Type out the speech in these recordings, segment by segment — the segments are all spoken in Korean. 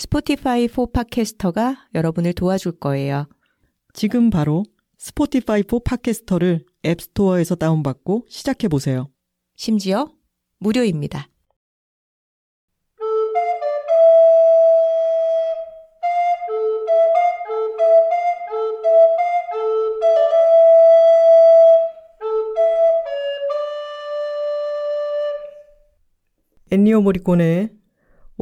스포티파이 4 팟캐스터가 여러분을 도와줄 거예요. 지금 바로 스포티파이 4 팟캐스터를 앱스토어에서 다운받고 시작해 보세요. 심지어 무료입니다. 엔니오 모리코네의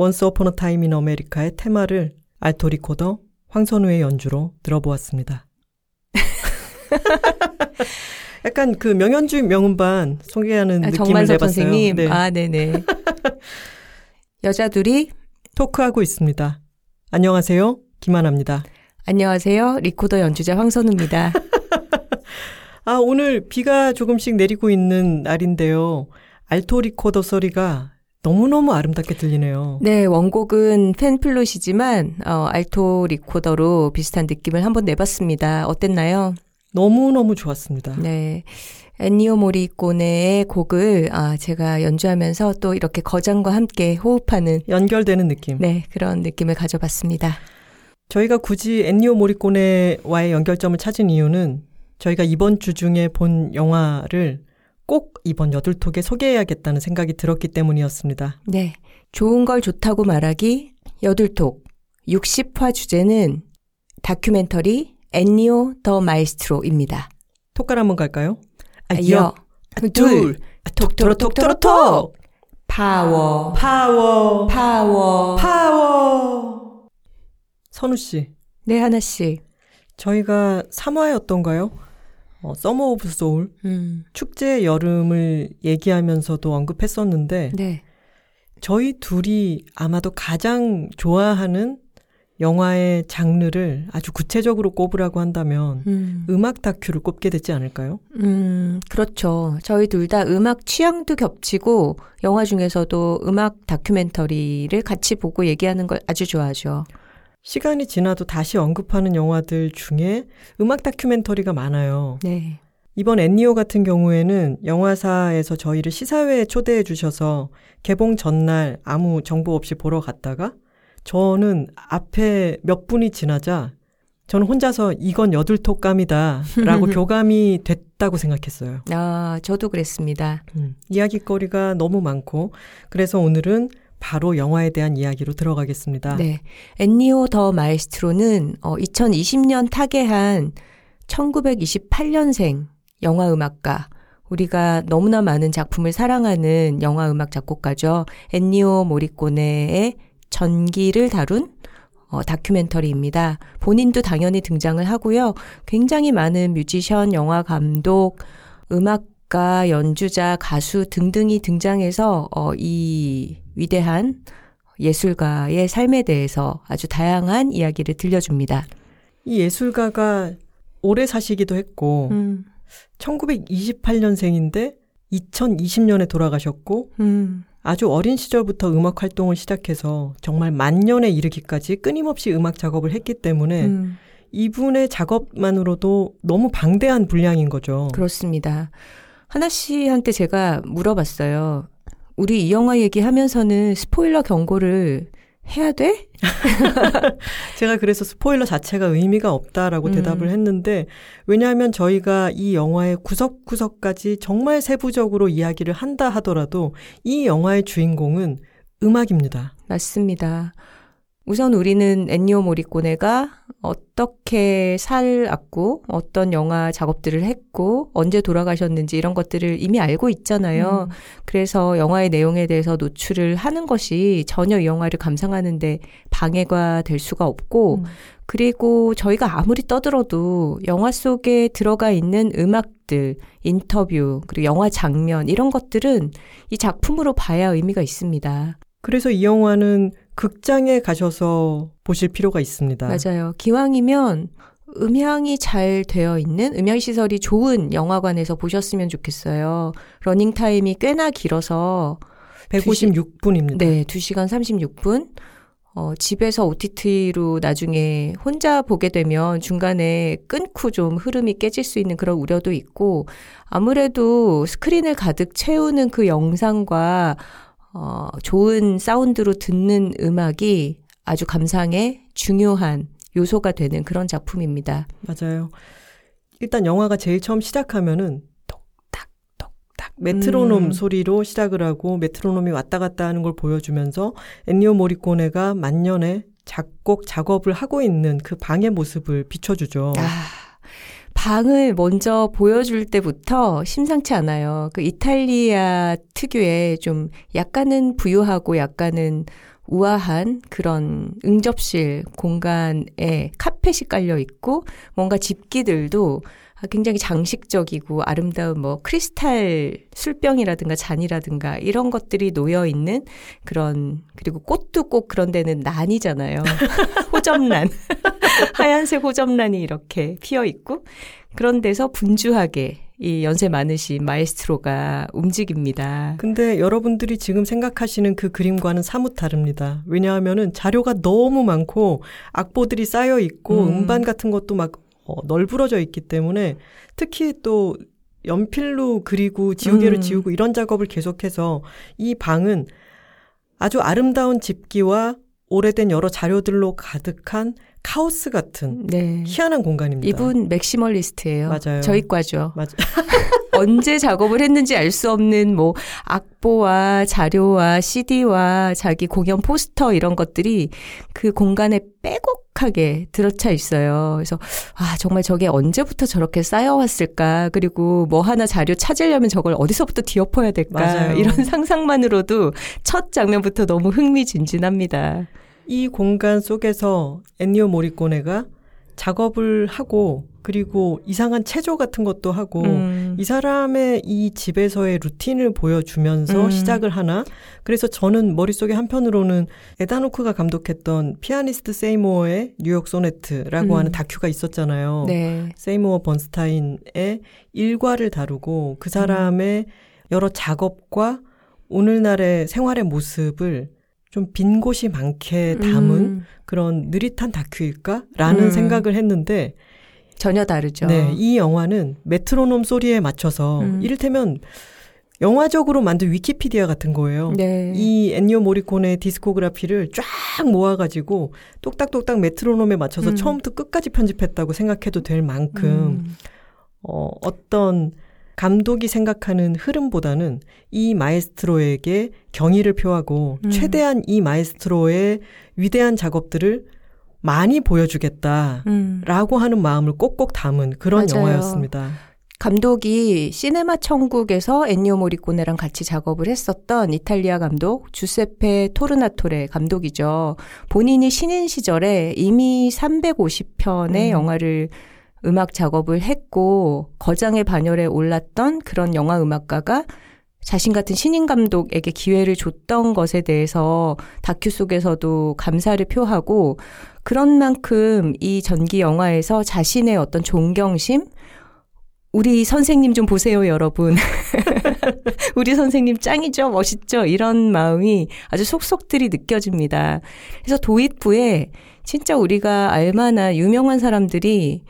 Once Upon a Time in America의 테마를 알토 리코더 황선우의 연주로 들어보았습니다. 약간 그 명연주 명음반 소개하는 아, 느낌을 내봤어요. 선생님. 네. 아, 네네. 여자들이 토크하고 있습니다. 안녕하세요. 김하나입니다. 안녕하세요. 리코더 연주자 황선우입니다. 아, 오늘 비가 조금씩 내리고 있는 날인데요. 알토 리코더 소리가 너무너무 아름답게 들리네요. 네, 원곡은 팬플룻이지만 어, 알토 리코더로 비슷한 느낌을 한번 내봤습니다. 어땠나요? 너무너무 좋았습니다. 네. 엔니오 모리꼬네의 곡을 아, 제가 연주하면서 또 이렇게 거장과 함께 호흡하는 연결되는 느낌. 네, 그런 느낌을 가져봤습니다. 저희가 굳이 엔니오 모리꼬네와의 연결점을 찾은 이유는 저희가 이번 주 중에 본 영화를 꼭 이번 여둘톡에 소개해야겠다는 생각이 들었기 때문이었습니다. 네. 좋은 걸 좋다고 말하기 여둘톡 60화 주제는 다큐멘터리 엔니오 The Maestro입니다. 톡 갈 한번 갈까요? 아, 여, 둘, 톡토로 톡토로 톡! 파워, 파워, 파워, 파워. 선우 씨. 네, 하나 씨. 저희가 3화였던가요? 어, Summer of Soul 음. 축제 여름을 얘기하면서도 언급했었는데 네. 저희 둘이 아마도 가장 좋아하는 영화의 장르를 아주 구체적으로 꼽으라고 한다면 음. 악 다큐를 꼽게 되지 않을까요? 음, 그렇죠. 저희 둘 다 음악 취향도 겹치고 영화 중에서도 음악 다큐멘터리를 같이 보고 얘기하는 걸 아주 좋아하죠. 시간이 지나도 다시 언급하는 영화들 중에 음악 다큐멘터리가 많아요. 네. 이번 앤니오 같은 경우에는 영화사에서 저희를 시사회에 초대해 주셔서 개봉 전날 아무 정보 없이 보러 갔다가 저는 앞에 몇 분이 지나자 저는 혼자서 이건 여둘톡감이다 라고 교감이 됐다고 생각했어요. 아, 저도 그랬습니다. 음, 이야기거리가 너무 많고 그래서 오늘은 바로 영화에 대한 이야기로 들어가겠습니다. 네. 엔니오 더 마에스트로는 어, 2020년 타계한 1928년생 영화 음악가 우리가 너무나 많은 작품을 사랑하는 영화 음악 작곡가죠. 엔니오 모리꼬네의 전기를 다룬 어, 다큐멘터리입니다. 본인도 당연히 등장을 하고요. 굉장히 많은 뮤지션, 영화 감독, 음악 가, 연주자, 가수 등등이 등장해서 어, 이 위대한 예술가의 삶에 대해서 아주 다양한 이야기를 들려줍니다. 이 예술가가 오래 사시기도 했고, 음. 1928년생인데 2020년에 돌아가셨고, 음. 아주 어린 시절부터 음악 활동을 시작해서 정말 만년에 이르기까지 끊임없이 음악 작업을 했기 때문에 음. 이분의 작업만으로도 너무 방대한 분량인 거죠. 그렇습니다. 하나 씨한테 제가 물어봤어요. 우리 이 영화 얘기하면서는 스포일러 경고를 해야 돼? 제가 그래서 스포일러 자체가 의미가 없다라고 음. 대답을 했는데, 왜냐하면 저희가 이 영화의 구석구석까지 정말 세부적으로 이야기를 한다 하더라도 이 영화의 주인공은 음악입니다. 맞습니다. 우선 우리는 엔니오 모리꼬네가 어떻게 살았고 어떤 영화 작업들을 했고 언제 돌아가셨는지 이런 것들을 이미 알고 있잖아요. 음. 그래서 영화의 내용에 대해서 노출을 하는 것이 전혀 이 영화를 감상하는데 방해가 될 수가 없고 음. 그리고 저희가 아무리 떠들어도 영화 속에 들어가 있는 음악들, 인터뷰, 그리고 영화 장면 이런 것들은 이 작품으로 봐야 의미가 있습니다. 그래서 이 영화는 극장에 가셔서 보실 필요가 있습니다. 맞아요. 기왕이면 음향이 잘 되어 있는 음향 시설이 좋은 영화관에서 보셨으면 좋겠어요. 러닝 타임이 꽤나 길어서 156분입니다. 네, 2시간 36분. 어, 집에서 OTT로 나중에 혼자 보게 되면 중간에 끊고 좀 흐름이 깨질 수 있는 그런 우려도 있고 아무래도 스크린을 가득 채우는 그 영상과 어, 좋은 사운드로 듣는 음악이 아주 감상에 중요한 요소가 되는 그런 작품입니다. 맞아요. 일단 영화가 제일 처음 시작하면은 똑딱 똑딱 메트로놈 음. 소리로 시작을 하고 메트로놈이 왔다 갔다 하는 걸 보여주면서 엔니오 모리코네가 만년에 작곡 작업을 하고 있는 그 방의 모습을 비춰주죠. 아. 방을 먼저 보여줄 때부터 심상치 않아요. 그 이탈리아 특유의 좀 약간은 부유하고 약간은 우아한 그런 응접실 공간에 카펫이 깔려 있고 뭔가 집기들도 굉장히 장식적이고 아름다운 뭐 크리스탈 술병이라든가 잔이라든가 이런 것들이 놓여 있는 그런 그리고 꽃도 꼭 그런 데는 난이잖아요. 호접란. 하얀색 호접란이 이렇게 피어 있고 그런 데서 분주하게 이 연세 많으신 마에스트로가 움직입니다. 근데 여러분들이 지금 생각하시는 그 그림과는 사뭇 다릅니다. 왜냐하면은 자료가 너무 많고 악보들이 쌓여 있고 음. 반 같은 것도 막 어, 널브러져 있기 때문에 특히 또 연필로 그리고 지우개로 음. 지우고 이런 작업을 계속해서 이 방은 아주 아름다운 집기와 오래된 여러 자료들로 가득한 카오스 같은 네. 희한한 공간입니다. 이분 maximalist예요. 맞아요. 저희 과죠. 맞아요. 언제 작업을 했는지 알 수 없는 뭐 악보와 자료와 CD와 자기 공연 포스터 이런 것들이 그 공간에 빼곡하게 들어차 있어요. 그래서 아 정말 저게 언제부터 저렇게 쌓여왔을까? 그리고 뭐 하나 자료 찾으려면 저걸 어디서부터 뒤엎어야 될까? 맞아요. 이런 상상만으로도 첫 장면부터 너무 흥미진진합니다. 이 공간 속에서 엔니오 모리꼬네가 작업을 하고 그리고 이상한 체조 같은 것도 하고 음. 이 사람의 이 집에서의 루틴을 보여주면서 음. 시작을 하나 그래서 저는 머릿속에 한편으로는 에다노크가 감독했던 피아니스트 세이모어의 뉴욕 소네트라고 음. 하는 다큐가 있었잖아요. 네. 세이모어 번스타인의 일과를 다루고 그 사람의 여러 작업과 오늘날의 생활의 모습을 좀 빈 곳이 많게 담은 음. 그런 느릿한 다큐일까라는 음. 생각을 했는데 전혀 다르죠. 네, 이 영화는 메트로놈 소리에 맞춰서 음. 이를테면 영화적으로 만든 위키피디아 같은 거예요. 네. 이 엔니오 모리콘의 디스코그라피를 쫙 모아가지고 똑딱똑딱 메트로놈에 맞춰서 음. 처음부터 끝까지 편집했다고 생각해도 될 만큼 음. 어, 어떤 감독이 생각하는 흐름보다는 이 마에스트로에게 경의를 표하고 음. 최대한 이 마에스트로의 위대한 작업들을 많이 보여주겠다라고 음. 하는 마음을 꼭꼭 담은 그런 맞아요. 영화였습니다. 감독이 시네마 천국에서 엔니오 모리코네랑 같이 작업을 했었던 이탈리아 감독 주세페 토르나토레 감독이죠. 본인이 신인 시절에 이미 350편의 음. 영화를 음악 작업을 했고 거장의 반열에 올랐던 그런 영화 음악가가 자신 같은 신인 감독에게 기회를 줬던 것에 대해서 다큐 속에서도 감사를 표하고 그런 만큼 이 전기 영화에서 자신의 어떤 존경심 우리 선생님 좀 보세요, 여러분. 우리 선생님 짱이죠, 멋있죠? 이런 마음이 아주 속속들이 느껴집니다. 그래서 도입부에 진짜 우리가 알만한 유명한 사람들이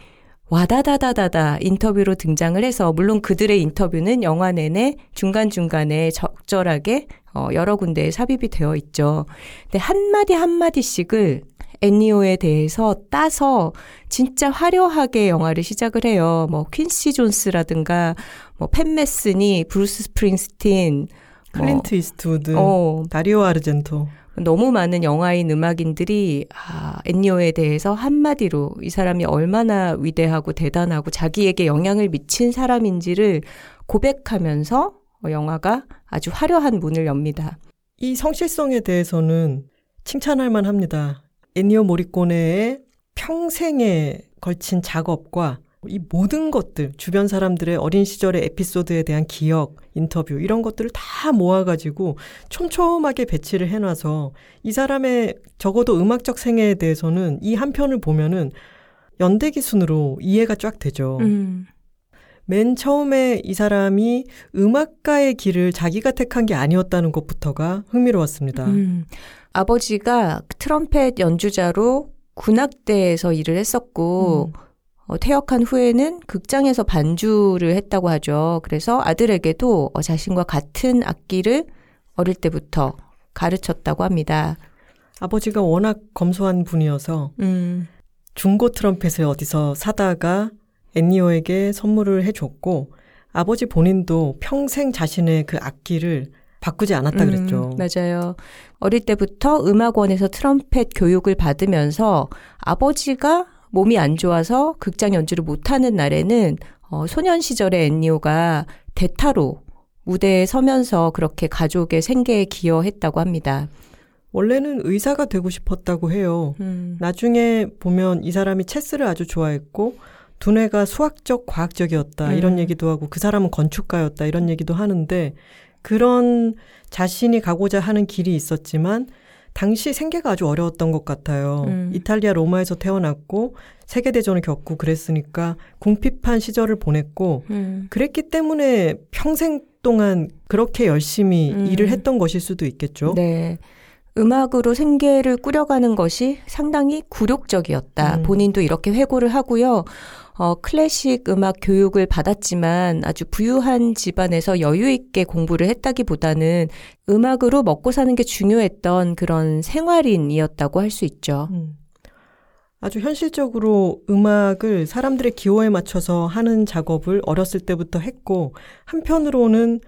와다다다다다 인터뷰로 등장을 해서 물론 그들의 인터뷰는 영화 내내 중간중간에 적절하게 어, 여러 군데에 삽입이 되어 있죠. 근데 한마디 한마디씩을 엔니오에 대해서 따서 진짜 화려하게 영화를 시작을 해요. 뭐 퀸시 존스라든가 뭐 팻 메스니, 브루스 스프링스틴, 클린트 뭐, 이스트우드, 어, 다리오 아르젠토. 너무 많은 영화인 음악인들이 아, 엔니오에 대해서 한마디로 이 사람이 얼마나 위대하고 대단하고 자기에게 영향을 미친 사람인지를 고백하면서 영화가 아주 화려한 문을 엽니다. 이 성실성에 대해서는 칭찬할 만합니다. 엔니오 모리꼬네의 평생에 걸친 작업과 이 모든 것들, 주변 사람들의 어린 시절의 에피소드에 대한 기억, 인터뷰, 이런 것들을 다 모아가지고 촘촘하게 배치를 해놔서 이 사람의 적어도 음악적 생애에 대해서는 이 한 편을 보면은 연대 기 순으로 이해가 쫙 되죠. 음. 맨 처음에 이 사람이 음악가의 길을 자기가 택한 게 아니었다는 것부터가 흥미로웠습니다. 음. 아버지가 트럼펫 연주자로 군악대에서 일을 했었고, 음. 어, 퇴역한 후에는 극장에서 반주를 했다고 하죠. 그래서 아들에게도 어, 자신과 같은 악기를 어릴 때부터 가르쳤다고 합니다. 아버지가 워낙 검소한 분이어서 음, 중고 트럼펫을 어디서 사다가 엔니오에게 선물을 해줬고 아버지 본인도 평생 자신의 그 악기를 바꾸지 않았다 그랬죠. 음, 맞아요. 어릴 때부터 음악원에서 트럼펫 교육을 받으면서 아버지가 몸이 안 좋아서 극장 연주를 못하는 날에는 어, 소년 시절의 앤니오가 대타로 무대에 서면서 그렇게 가족의 생계에 기여했다고 합니다. 원래는 의사가 되고 싶었다고 해요. 음, 나중에 보면 이 사람이 체스를 아주 좋아했고 두뇌가 수학적, 과학적이었다 이런 음. 얘기도 하고 그 사람은 건축가였다 이런 얘기도 하는데 그런 자신이 가고자 하는 길이 있었지만 당시 생계가 아주 어려웠던 것 같아요. 음. 이탈리아 로마에서 태어났고 세계대전을 겪고 그랬으니까 궁핍한 시절을 보냈고 음, 그랬기 때문에 평생 동안 그렇게 열심히 음. 일을 했던 것일 수도 있겠죠. 네. 음악으로 생계를 꾸려가는 것이 상당히 굴욕적이었다. 음. 본인도 이렇게 회고를 하고요. 어, 클래식 음악 교육을 받았지만 아주 부유한 집안에서 여유 있게 공부를 했다기보다는 음악으로 먹고 사는 게 중요했던 그런 생활인이었다고 할 수 있죠. 음. 아주 현실적으로 음악을 사람들의 기호에 맞춰서 하는 작업을 어렸을 때부터 했고, 한편으로는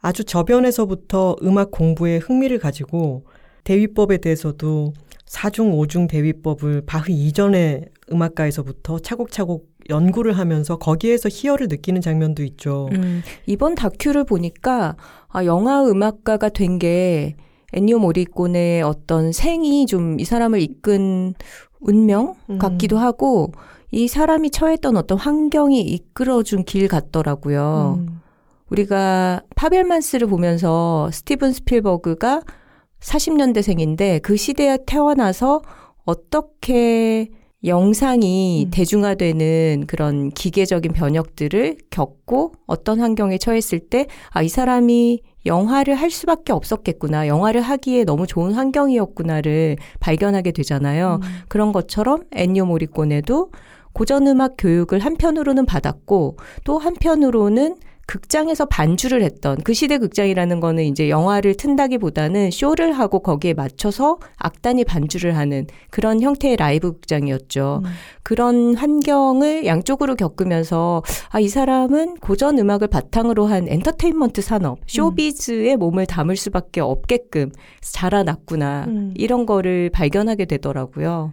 아주 저변에서부터 음악 공부에 흥미를 가지고, 대위법에 대해서도 사중, 오중 대위법을 바흐 이전의 음악가에서부터 차곡차곡 연구를 하면서 거기에서 희열을 느끼는 장면도 있죠. 음, 이번 다큐를 보니까 아, 영화 음악가가 된 게 엔니오 모리꼬네의 어떤 생이 좀 이 사람을 이끈 운명 음. 같기도 하고 이 사람이 처했던 어떤 환경이 이끌어준 길 같더라고요. 음. 우리가 파벨만스를 보면서 스티븐 스필버그가 40년대생인데 그 시대에 태어나서 어떻게 영상이 음. 대중화되는 그런 기계적인 변혁들을 겪고 어떤 환경에 처했을 때, 아, 이 사람이 영화를 할 수밖에 없었겠구나. 영화를 하기에 너무 좋은 환경이었구나를 발견하게 되잖아요. 음. 그런 것처럼 엔니오 모리꼬네도 고전음악 교육을 한편으로는 받았고 또 한편으로는 극장에서 반주를 했던 그 시대 극장이라는 거는 이제 영화를 튼다기보다는 쇼를 하고 거기에 맞춰서 악단이 반주를 하는 그런 형태의 라이브 극장이었죠. 음. 그런 환경을 양쪽으로 겪으면서 아, 이 사람은 고전 음악을 바탕으로 한 엔터테인먼트 산업, 쇼비즈에 몸을 담을 수밖에 없게끔 자라났구나. 음. 이런 거를 발견하게 되더라고요.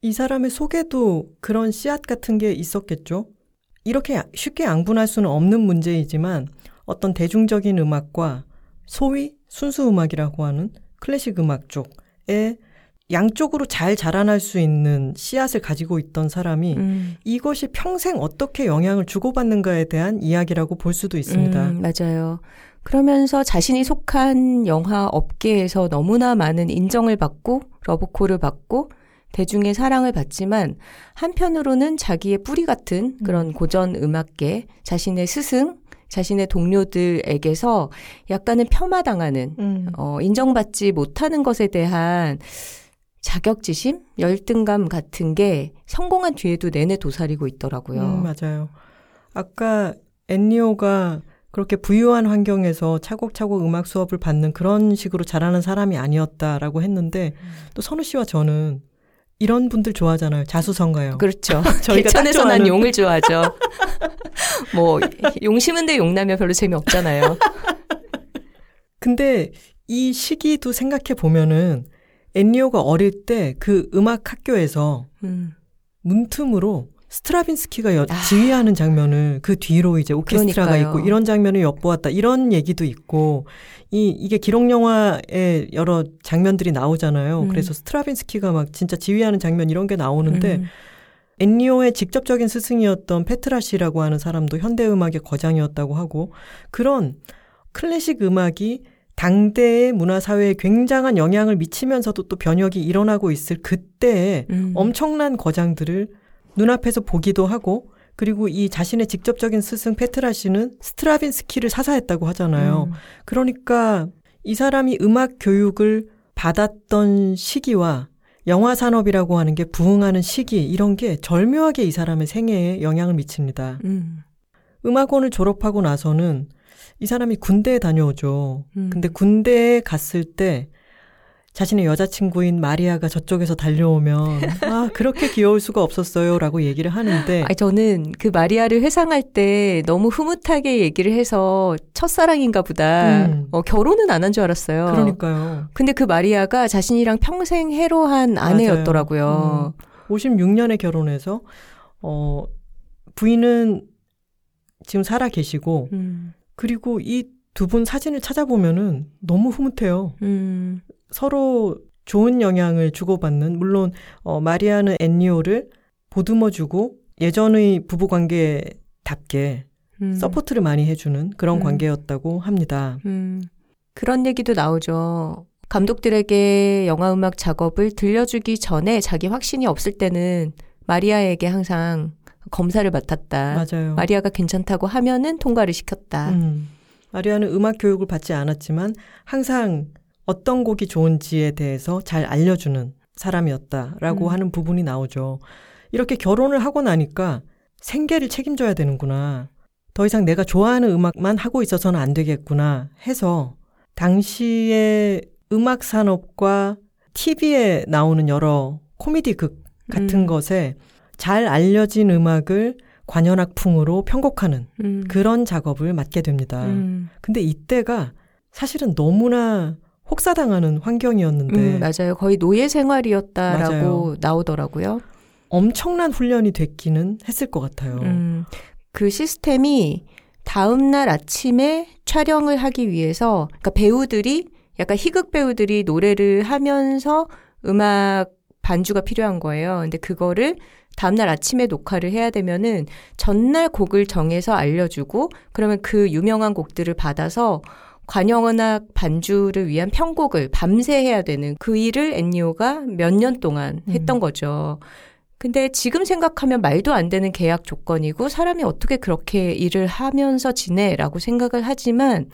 이 사람의 속에도 그런 씨앗 같은 게 있었겠죠. 이렇게 쉽게 양분할 수는 없는 문제이지만 어떤 대중적인 음악과 소위 순수 음악이라고 하는 클래식 음악 쪽에 양쪽으로 잘 자라날 수 있는 씨앗을 가지고 있던 사람이 음. 이것이 평생 어떻게 영향을 주고받는가에 대한 이야기라고 볼 수도 있습니다. 음, 맞아요. 그러면서 자신이 속한 영화 업계에서 너무나 많은 인정을 받고 러브콜을 받고 대중의 사랑을 받지만 한편으로는 자기의 뿌리 같은 그런 고전 음악계, 자신의 스승, 자신의 동료들에게서 약간은 폄하당하는 음. 어, 인정받지 못하는 것에 대한 자격지심, 열등감 같은 게 성공한 뒤에도 내내 도사리고 있더라고요. 음, 맞아요. 아까 엔니오가 그렇게 부유한 환경에서 차곡차곡 음악 수업을 받는 그런 식으로 자라는 사람이 아니었다라고 했는데 또 선우 씨와 저는 이런 분들 좋아하잖아요. 자수성가요. 그렇죠. 개천에서 난 용을 좋아하죠. 뭐, 용 심은 데 용 나면 별로 재미없잖아요. 근데 이 시기도 생각해 보면은 엔니오가 어릴 때 그 음악 학교에서 음. 문틈으로 스트라빈스키가 여- 아. 지휘하는 장면을 그 뒤로 이제 오케스트라가 그러니까요. 있고 이런 장면을 엿보았다 이런 얘기도 있고 이 이게 기록 영화에 여러 장면들이 나오잖아요. 음. 그래서 스트라빈스키가 막 진짜 지휘하는 장면 이런 게 나오는데 음. 엔니오의 직접적인 스승이었던 페트라시라고 하는 사람도 현대 음악의 거장이었다고 하고 그런 클래식 음악이 당대의 문화 사회에 굉장한 영향을 미치면서도 또 변혁이 일어나고 있을 그때에 음. 엄청난 거장들을 눈앞에서 보기도 하고 그리고 이 자신의 직접적인 스승 페트라시는 스트라빈스키를 사사했다고 하잖아요. 음. 그러니까 이 사람이 음악 교육을 받았던 시기와 영화 산업이라고 하는 게 부흥하는 시기 이런 게 절묘하게 이 사람의 생애에 영향을 미칩니다. 음. 음악원을 졸업하고 나서는 이 사람이 군대에 다녀오죠. 음. 근데 군대에 갔을 때 자신의 여자친구인 마리아가 저쪽에서 달려오면 아 그렇게 귀여울 수가 없었어요라고 얘기를 하는데 아 저는 그 마리아를 회상할 때 너무 흐뭇하게 얘기를 해서 첫사랑인가 보다 음. 어, 결혼은 안 한 줄 알았어요. 그러니까요. 근데 그 마리아가 자신이랑 평생 해로한 아내였더라고요. 음. 56년에 결혼해서 어 부인은 지금 살아 계시고 음. 그리고 이 두분 사진을 찾아보면은 너무 흐뭇해요. 음. 서로 좋은 영향을 주고받는 물론 어 마리아는 엔니오를 보듬어주고 예전의 부부 관계답게 음. support를 많이 해주는 그런 음. 관계였다고 합니다. 음. 그런 얘기도 나오죠. 감독들에게 영화 음악 작업을 들려주기 전에 자기 확신이 없을 때는 마리아에게 항상 검사를 맡았다. 맞아요. 마리아가 괜찮다고 하면은 통과를 시켰다. 음. 마리아는 음악 교육을 받지 않았지만 항상 어떤 곡이 좋은지에 대해서 잘 알려주는 사람이었다라고 음. 하는 부분이 나오죠. 이렇게 결혼을 하고 나니까 생계를 책임져야 되는구나. 더 이상 내가 좋아하는 음악만 하고 있어서는 안 되겠구나 해서 당시에 음악 산업과 TV에 나오는 여러 코미디 극 같은 음. 것에 잘 알려진 음악을 관현악풍으로 편곡하는 음. 그런 작업을 맡게 됩니다. 음. 근데 이때가 사실은 너무나 혹사당하는 환경이었는데. 음, 맞아요. 거의 노예 생활이었다라고 맞아요. 나오더라고요. 엄청난 훈련이 됐기는 했을 것 같아요. 음, 그 시스템이 다음 날 아침에 촬영을 하기 위해서, 그러니까 배우들이, 약간 희극 배우들이 노래를 하면서 음악 반주가 필요한 거예요. 근데 그거를 다음날 아침에 녹화를 해야 되면은 전날 곡을 정해서 알려주고, 그러면 그 유명한 곡들을 받아서 관영음악 반주를 위한 편곡을 밤새 해야 되는 그 일을 엔니오가 몇 년 동안 음. 했던 음. 거죠. 근데 지금 생각하면 말도 안 되는 계약 조건이고 사람이 어떻게 그렇게 일을 하면서 지내라고 생각을 하지만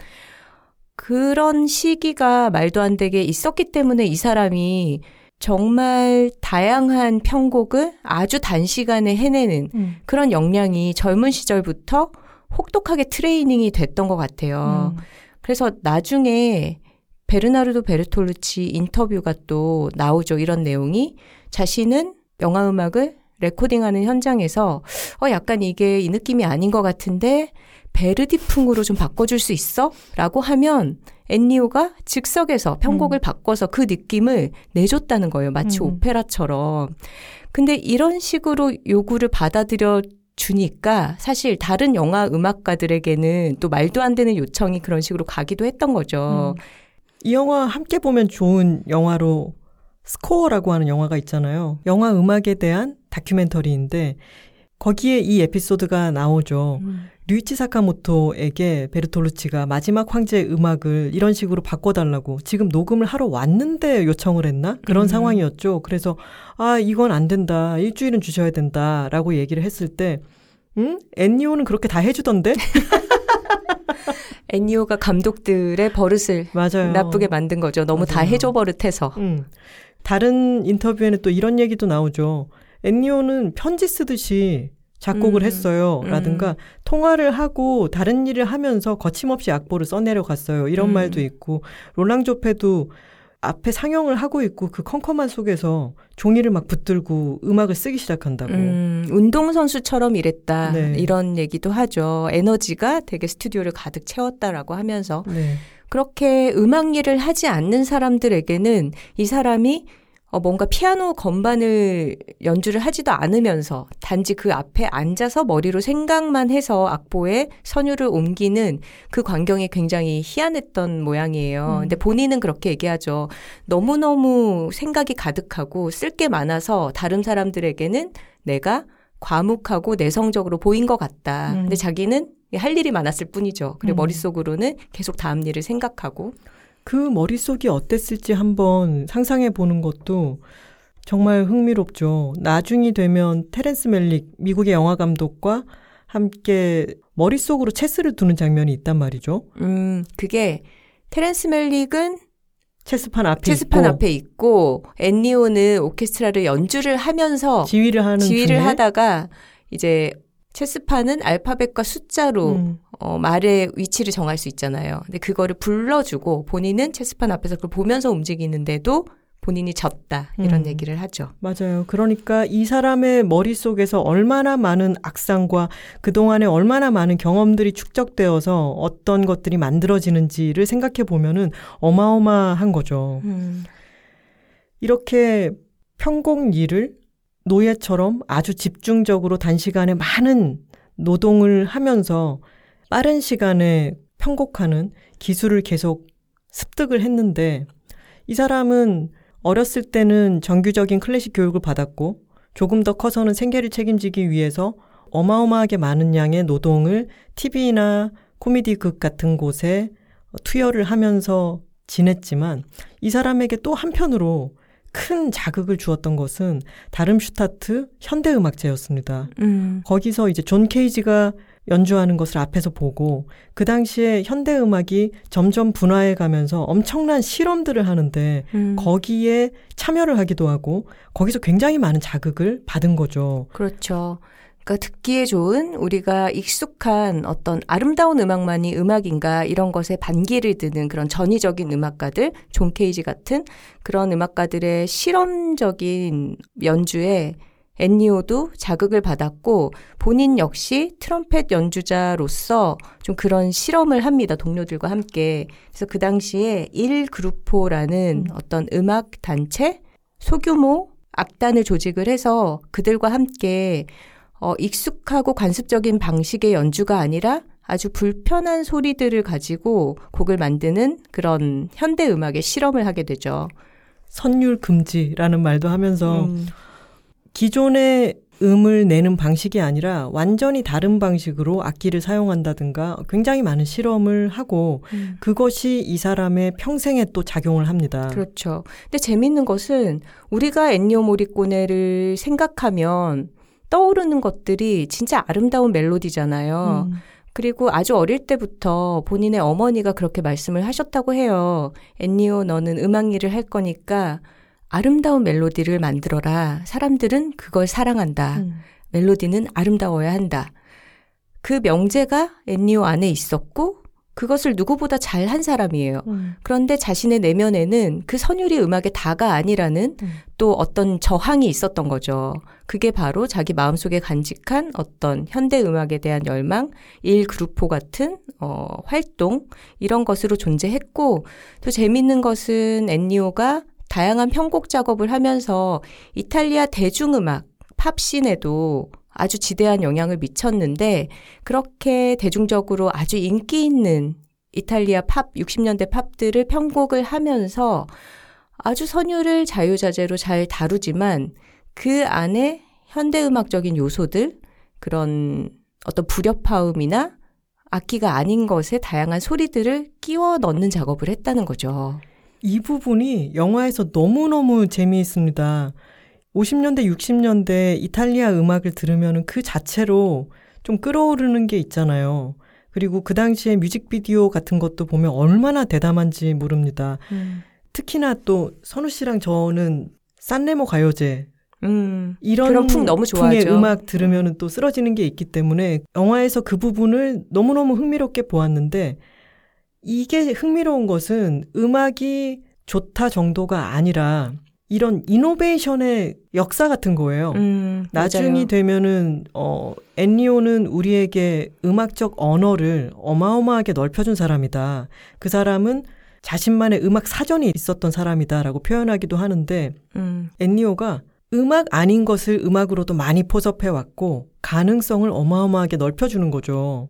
그런 시기가 말도 안 되게 있었기 때문에 이 사람이 정말 다양한 편곡을 아주 단시간에 해내는 음. 그런 역량이 젊은 시절부터 혹독하게 트레이닝이 됐던 것 같아요. 음. 그래서 나중에 베르나르도 베르톨루치 인터뷰가 또 나오죠. 이런 내용이 자신은 영화 음악을 레코딩하는 현장에서 어 약간 이게 이 느낌이 아닌 것 같은데 베르디풍으로 좀 바꿔줄 수 있어? 라고 하면 엔니오가 즉석에서 편곡을 음. 바꿔서 그 느낌을 내줬다는 거예요. 마치 음. 오페라처럼. 근데 이런 식으로 요구를 받아들여 주니까 사실 다른 영화 음악가들에게는 또 말도 안 되는 요청이 그런 식으로 가기도 했던 거죠. 음. 이 영화 함께 보면 좋은 영화로 스코어라고 하는 영화가 있잖아요. 영화 음악에 대한 다큐멘터리인데 거기에 이 에피소드가 나오죠. 음. 류이치 사카모토에게 베르톨루치가 마지막 황제의 음악을 이런 식으로 바꿔달라고 지금 녹음을 하러 왔는데 요청을 했나? 그런 음. 상황이었죠. 그래서 아, 이건 안 된다. 일주일은 주셔야 된다. 라고 얘기를 했을 때, 응? 엔니오는 그렇게 다 해주던데? 엔니오가 감독들의 버릇을 맞아요. 나쁘게 만든 거죠. 너무 맞아요. 다 해줘 버릇해서. 음. 다른 인터뷰에는 또 이런 얘기도 나오죠. 엔니오는 편지 쓰듯이 작곡을 음, 했어요. 라든가 음. 통화를 하고 다른 일을 하면서 거침없이 악보를 써내려 갔어요. 이런 음. 말도 있고 롤랑 조페도 앞에 상영을 하고 있고 그 컴컴한 속에서 종이를 막 붙들고 음악을 쓰기 시작한다고. 음, 운동선수처럼 일했다. 네. 이런 얘기도 하죠. 에너지가 되게 스튜디오를 가득 채웠다라고 하면서. 네. 그렇게 음악 일을 하지 않는 사람들에게는 이 사람이 어, 뭔가 피아노 건반을 연주를 하지도 않으면서 단지 그 앞에 앉아서 머리로 생각만 해서 악보에 선율을 옮기는 그 광경이 굉장히 희한했던 모양이에요. 음. 근데 본인은 그렇게 얘기하죠. 너무너무 생각이 가득하고 쓸 게 많아서 다른 사람들에게는 내가 과묵하고 내성적으로 보인 것 같다. 음. 근데 자기는 할 일이 많았을 뿐이죠. 그리고 음. 머릿속으로는 계속 다음 일을 생각하고. 그 머릿속이 어땠을지 한번 상상해 보는 것도 정말 흥미롭죠. 나중이 되면 테렌스 멜릭, 미국의 영화 감독과 함께 머릿속으로 체스를 두는 장면이 있단 말이죠. 음, 그게 테렌스 멜릭은 체스판 앞에 체스판 있고 앞에 있고 앤니오는 오케스트라를 연주를 하면서 지휘를 하는 지휘를 중에 하다가 이제 체스판은 알파벳과 숫자로 음, 어, 말의 위치를 정할 수 있잖아요. 근데 그거를 불러주고 본인은 체스판 앞에서 그걸 보면서 움직이는데도 본인이 졌다 이런 음. 얘기를 하죠. 맞아요. 그러니까 이 사람의 머릿속에서 얼마나 많은 악상과 그동안에 얼마나 많은 경험들이 축적되어서 어떤 것들이 만들어지는지를 생각해 보면은 어마어마한 거죠. 음. 이렇게 편곡 일을 노예처럼 아주 집중적으로 단시간에 많은 노동을 하면서 빠른 시간에 편곡하는 기술을 계속 습득을 했는데 이 사람은 어렸을 때는 정규적인 클래식 교육을 받았고 조금 더 커서는 생계를 책임지기 위해서 어마어마하게 많은 양의 노동을 TV나 코미디 극 같은 곳에 투여를 하면서 지냈지만 이 사람에게 또 한편으로 큰 자극을 주었던 것은 다름슈타트 현대음악제였습니다. 음. 거기서 이제 존 케이지가 연주하는 것을 앞에서 보고 그 당시에 현대 음악이 점점 분화해 가면서 엄청난 실험들을 하는데 음. 거기에 참여를 하기도 하고 거기서 굉장히 많은 자극을 받은 거죠. 그렇죠. 그러니까 듣기에 좋은 우리가 익숙한 어떤 아름다운 음악만이 음악인가 이런 것에 반기를 드는 그런 전위적인 음악가들, 존 케이지 같은 그런 음악가들의 실험적인 연주에 앤니오도 자극을 받았고 본인 역시 트럼펫 연주자로서 좀 그런 실험을 합니다. 동료들과 함께. 그래서 그 당시에 일 그루포라는 어떤 음악 단체 소규모 악단을 조직을 해서 그들과 함께 어, 익숙하고 관습적인 방식의 연주가 아니라 아주 불편한 소리들을 가지고 곡을 만드는 그런 현대 음악의 실험을 하게 되죠. 선율 금지라는 말도 하면서 음, 기존의 음을 내는 방식이 아니라 완전히 다른 방식으로 악기를 사용한다든가 굉장히 많은 실험을 하고 음. 그것이 이 사람의 평생에 또 작용을 합니다. 그렇죠. 근데 재밌는 것은 우리가 엔니오 모리꼬네를 생각하면 떠오르는 것들이 진짜 아름다운 멜로디잖아요. 음, 그리고 아주 어릴 때부터 본인의 어머니가 그렇게 말씀을 하셨다고 해요. 엔니오 너는 음악 일을 할 거니까 아름다운 멜로디를 만들어라. 사람들은 그걸 사랑한다. 음. 멜로디는 아름다워야 한다. 그 명제가 엔니오 안에 있었고 그것을 누구보다 잘 한 사람이에요. 음. 그런데 자신의 내면에는 그 선율이 음악의 다가 아니라는 음. 또 어떤 저항이 있었던 거죠. 그게 바로 자기 마음속에 간직한 어떤 현대 음악에 대한 열망, 일 그루포 같은 어 활동 이런 것으로 존재했고 또 재밌는 것은 엔니오가 다양한 편곡 작업을 하면서 이탈리아 대중음악 팝씬에도 아주 지대한 영향을 미쳤는데 그렇게 대중적으로 아주 인기 있는 이탈리아 팝 60년대 팝들을 편곡을 하면서 아주 선율을 자유자재로 잘 다루지만 그 안에 현대음악적인 요소들 그런 어떤 불협화음이나 악기가 아닌 것에 다양한 소리들을 끼워 넣는 작업을 했다는 거죠. 이 부분이 영화에서 너무너무 재미있습니다. 50년대, 60년대 이탈리아 음악을 들으면 그 자체로 좀 끌어오르는 게 있잖아요. 그리고 그 당시에 뮤직비디오 같은 것도 보면 얼마나 대담한지 모릅니다. 특히나 또 선우 씨랑 저는 산레모 가요제 음, 이런 그런 풍 너무 풍의 좋아하죠. 음악 들으면 또 쓰러지는 게 있기 때문에 영화에서 그 부분을 너무너무 흥미롭게 보았는데 이게 흥미로운 것은 음악이 좋다 정도가 아니라 이런 이노베이션의 역사 같은 거예요. 음, 나중이 맞아요. 되면은 어 엔니오는 우리에게 음악적 언어를 어마어마하게 넓혀준 사람이다. 그 사람은 자신만의 음악 사전이 있었던 사람이다라고 표현하기도 하는데 음, 엔니오가 음악 아닌 것을 음악으로도 많이 포섭해 왔고 가능성을 어마어마하게 넓혀주는 거죠.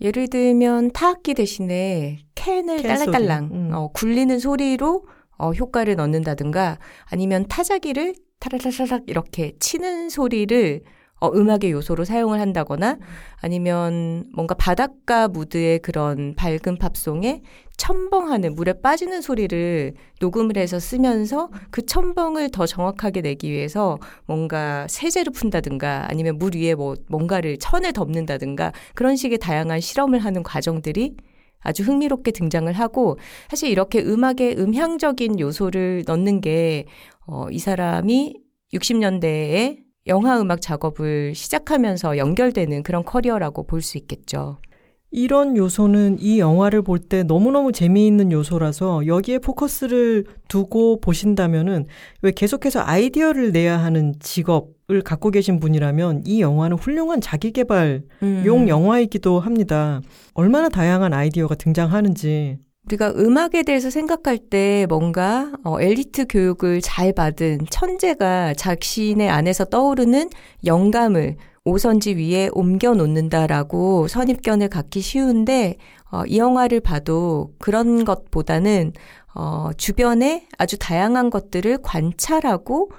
예를 들면 타악기 대신에 캔을 캔. 딸랑딸랑 음. 어, 굴리는 소리로 어, 효과를 넣는다든가 아니면 타자기를 타라라라락 이렇게 치는 소리를 어, 음악의 요소로 사용을 한다거나 아니면 뭔가 바닷가 무드의 그런 밝은 팝송에 첨벙하는 물에 빠지는 소리를 녹음을 해서 쓰면서 그 첨벙을 더 정확하게 내기 위해서 뭔가 세제를 푼다든가 아니면 물 위에 뭐 뭔가를 천을 덮는다든가 그런 식의 다양한 실험을 하는 과정들이 아주 흥미롭게 등장을 하고 사실 이렇게 음악에 음향적인 요소를 넣는 게 어, 이 사람이 60년대에 영화 음악 작업을 시작하면서 연결되는 그런 커리어라고 볼 수 있겠죠. 이런 요소는 이 영화를 볼 때 너무너무 재미있는 요소라서 여기에 포커스를 두고 보신다면은 왜 계속해서 아이디어를 내야 하는 직업을 갖고 계신 분이라면 이 영화는 훌륭한 자기 개발용 음. 영화이기도 합니다. 얼마나 다양한 아이디어가 등장하는지. 우리가 음악에 대해서 생각할 때 뭔가 어, 엘리트 교육을 잘 받은 천재가 자신의 안에서 떠오르는 영감을 오선지 위에 옮겨 놓는다라고 선입견을 갖기 쉬운데 어, 이 영화를 봐도 그런 것보다는 어, 주변에 아주 다양한 것들을 관찰하고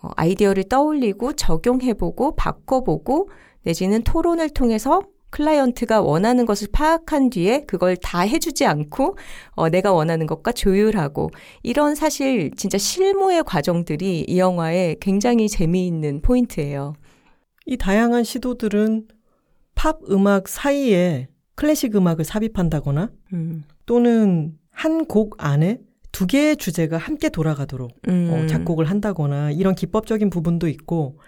어, 아이디어를 떠올리고 적용해보고 바꿔보고 내지는 토론을 통해서 클라이언트가 원하는 것을 파악한 뒤에 그걸 다 해주지 않고 어, 내가 원하는 것과 조율하고 이런 사실 진짜 실무의 과정들이 이 영화에 굉장히 재미있는 포인트예요. 이 다양한 시도들은 팝 음악 사이에 클래식 음악을 삽입한다거나 음. 또는 한 곡 안에 두 개의 주제가 함께 돌아가도록 음. 어, 작곡을 한다거나 이런 기법적인 부분도 있고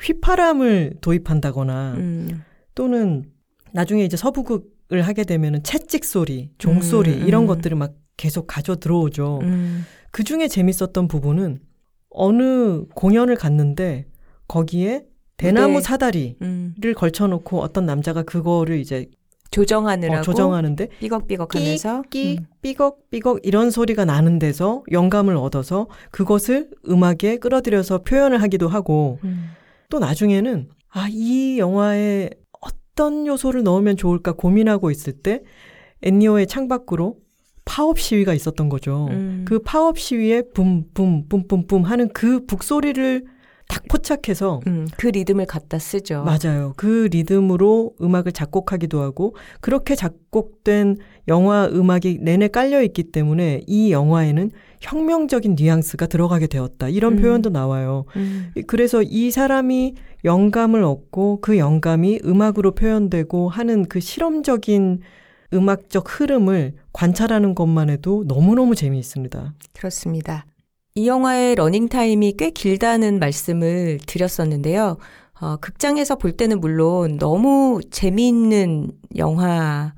휘파람을 도입한다거나 음. 또는 나중에 이제 서부극을 하게 되면은 채찍 소리, 종 소리 음, 이런 음. 것들을 막 계속 가져 들어오죠. 음. 그 중에 재밌었던 부분은 어느 공연을 갔는데 거기에 대나무 네. 사다리를 음. 걸쳐놓고 어떤 남자가 그거를 이제 조정하느라고 어, 조정하는데 삐걱삐걱하면서 끼, 음. 삐걱삐걱 이런 소리가 나는 데서 영감을 얻어서 그것을 음악에 끌어들여서 표현을 하기도 하고 음. 또 나중에는 아 이 영화에 어떤 요소를 넣으면 좋을까 고민하고 있을 때 엔니오의 창밖으로 파업 시위가 있었던 거죠. 음. 그 파업 시위에 붐붐 뿜뿜뿜 하는 그 북소리를 딱 포착해서 음, 그 리듬을 갖다 쓰죠. 맞아요. 그 리듬으로 음악을 작곡하기도 하고 그렇게 작곡된 영화 음악이 내내 깔려 있기 때문에 이 영화에는 혁명적인 뉘앙스가 들어가게 되었다. 이런 음. 표현도 나와요. 음. 그래서 이 사람이 영감을 얻고 그 영감이 음악으로 표현되고 하는 그 실험적인 음악적 흐름을 관찰하는 것만 해도 너무너무 재미있습니다. 그렇습니다. 이 영화의 러닝타임이 꽤 길다는 말씀을 드렸었는데요. 어, 극장에서 볼 때는 물론 너무 재미있는 영화,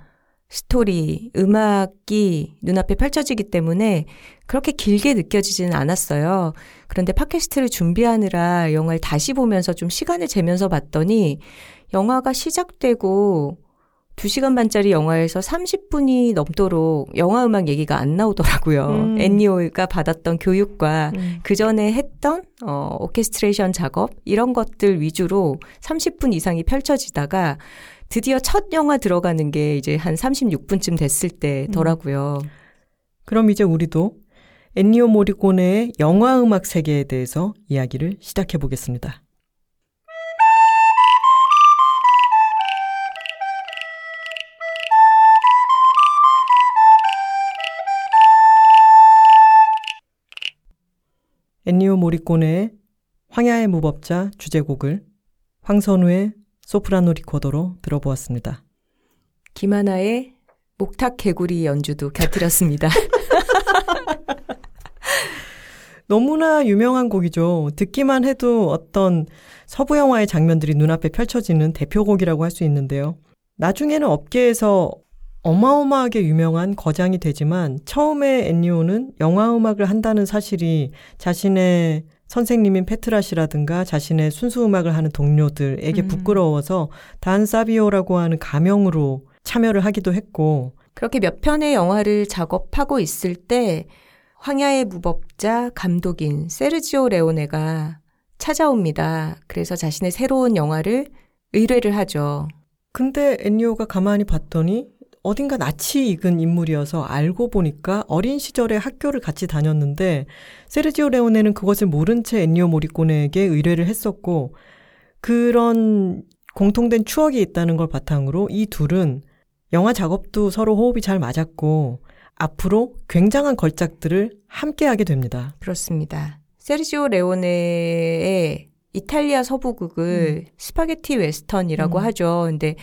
스토리, 음악이 눈앞에 펼쳐지기 때문에 그렇게 길게 느껴지지는 않았어요. 그런데 팟캐스트를 준비하느라 영화를 다시 보면서 좀 시간을 재면서 봤더니 영화가 시작되고 2시간 반짜리 영화에서 30분이 넘도록 영화 음악 얘기가 안 나오더라고요. 음. 엔니오가 받았던 교육과 음. 그 전에 했던 어 오케스트레이션 작업 이런 것들 위주로 30분 이상이 펼쳐지다가 드디어 첫 영화 들어가는 게 이제 한 36분쯤 됐을 때더라고요. 음. 그럼 이제 우리도 엔니오 모리코네의 영화 음악 세계에 대해서 이야기를 시작해 보겠습니다. 엔니오 모리꼬네의 황야의 무법자 주제곡을 황선우의 소프라노 리코더로 들어보았습니다. 김하나의 목탁 개구리 연주도 곁들였습니다. 너무나 유명한 곡이죠. 듣기만 해도 어떤 서부 영화의 장면들이 눈앞에 펼쳐지는 대표곡이라고 할 수 있는데요. 나중에는 업계에서 어마어마하게 유명한 거장이 되지만 처음에 엔니오는 영화 음악을 한다는 사실이 자신의 선생님인 페트라시라든가 자신의 순수 음악을 하는 동료들에게 음. 부끄러워서 단 사비오라고 하는 가명으로 참여를 하기도 했고 그렇게 몇 편의 영화를 작업하고 있을 때 황야의 무법자 감독인 세르지오 레오네가 찾아옵니다. 그래서 자신의 새로운 영화를 의뢰를 하죠. 근데 엔니오가 가만히 봤더니 어딘가 낯이 익은 인물이어서 알고 보니까 어린 시절에 학교를 같이 다녔는데 세르지오 레오네는 그것을 모른 채 엔니오 모리꼬네에게 의뢰를 했었고 그런 공통된 추억이 있다는 걸 바탕으로 이 둘은 영화 작업도 서로 호흡이 잘 맞았고 앞으로 굉장한 걸작들을 함께 하게 됩니다. 그렇습니다. 세르지오 레오네의 이탈리아 서부극을 음. 스파게티 웨스턴이라고 음. 하죠. 근데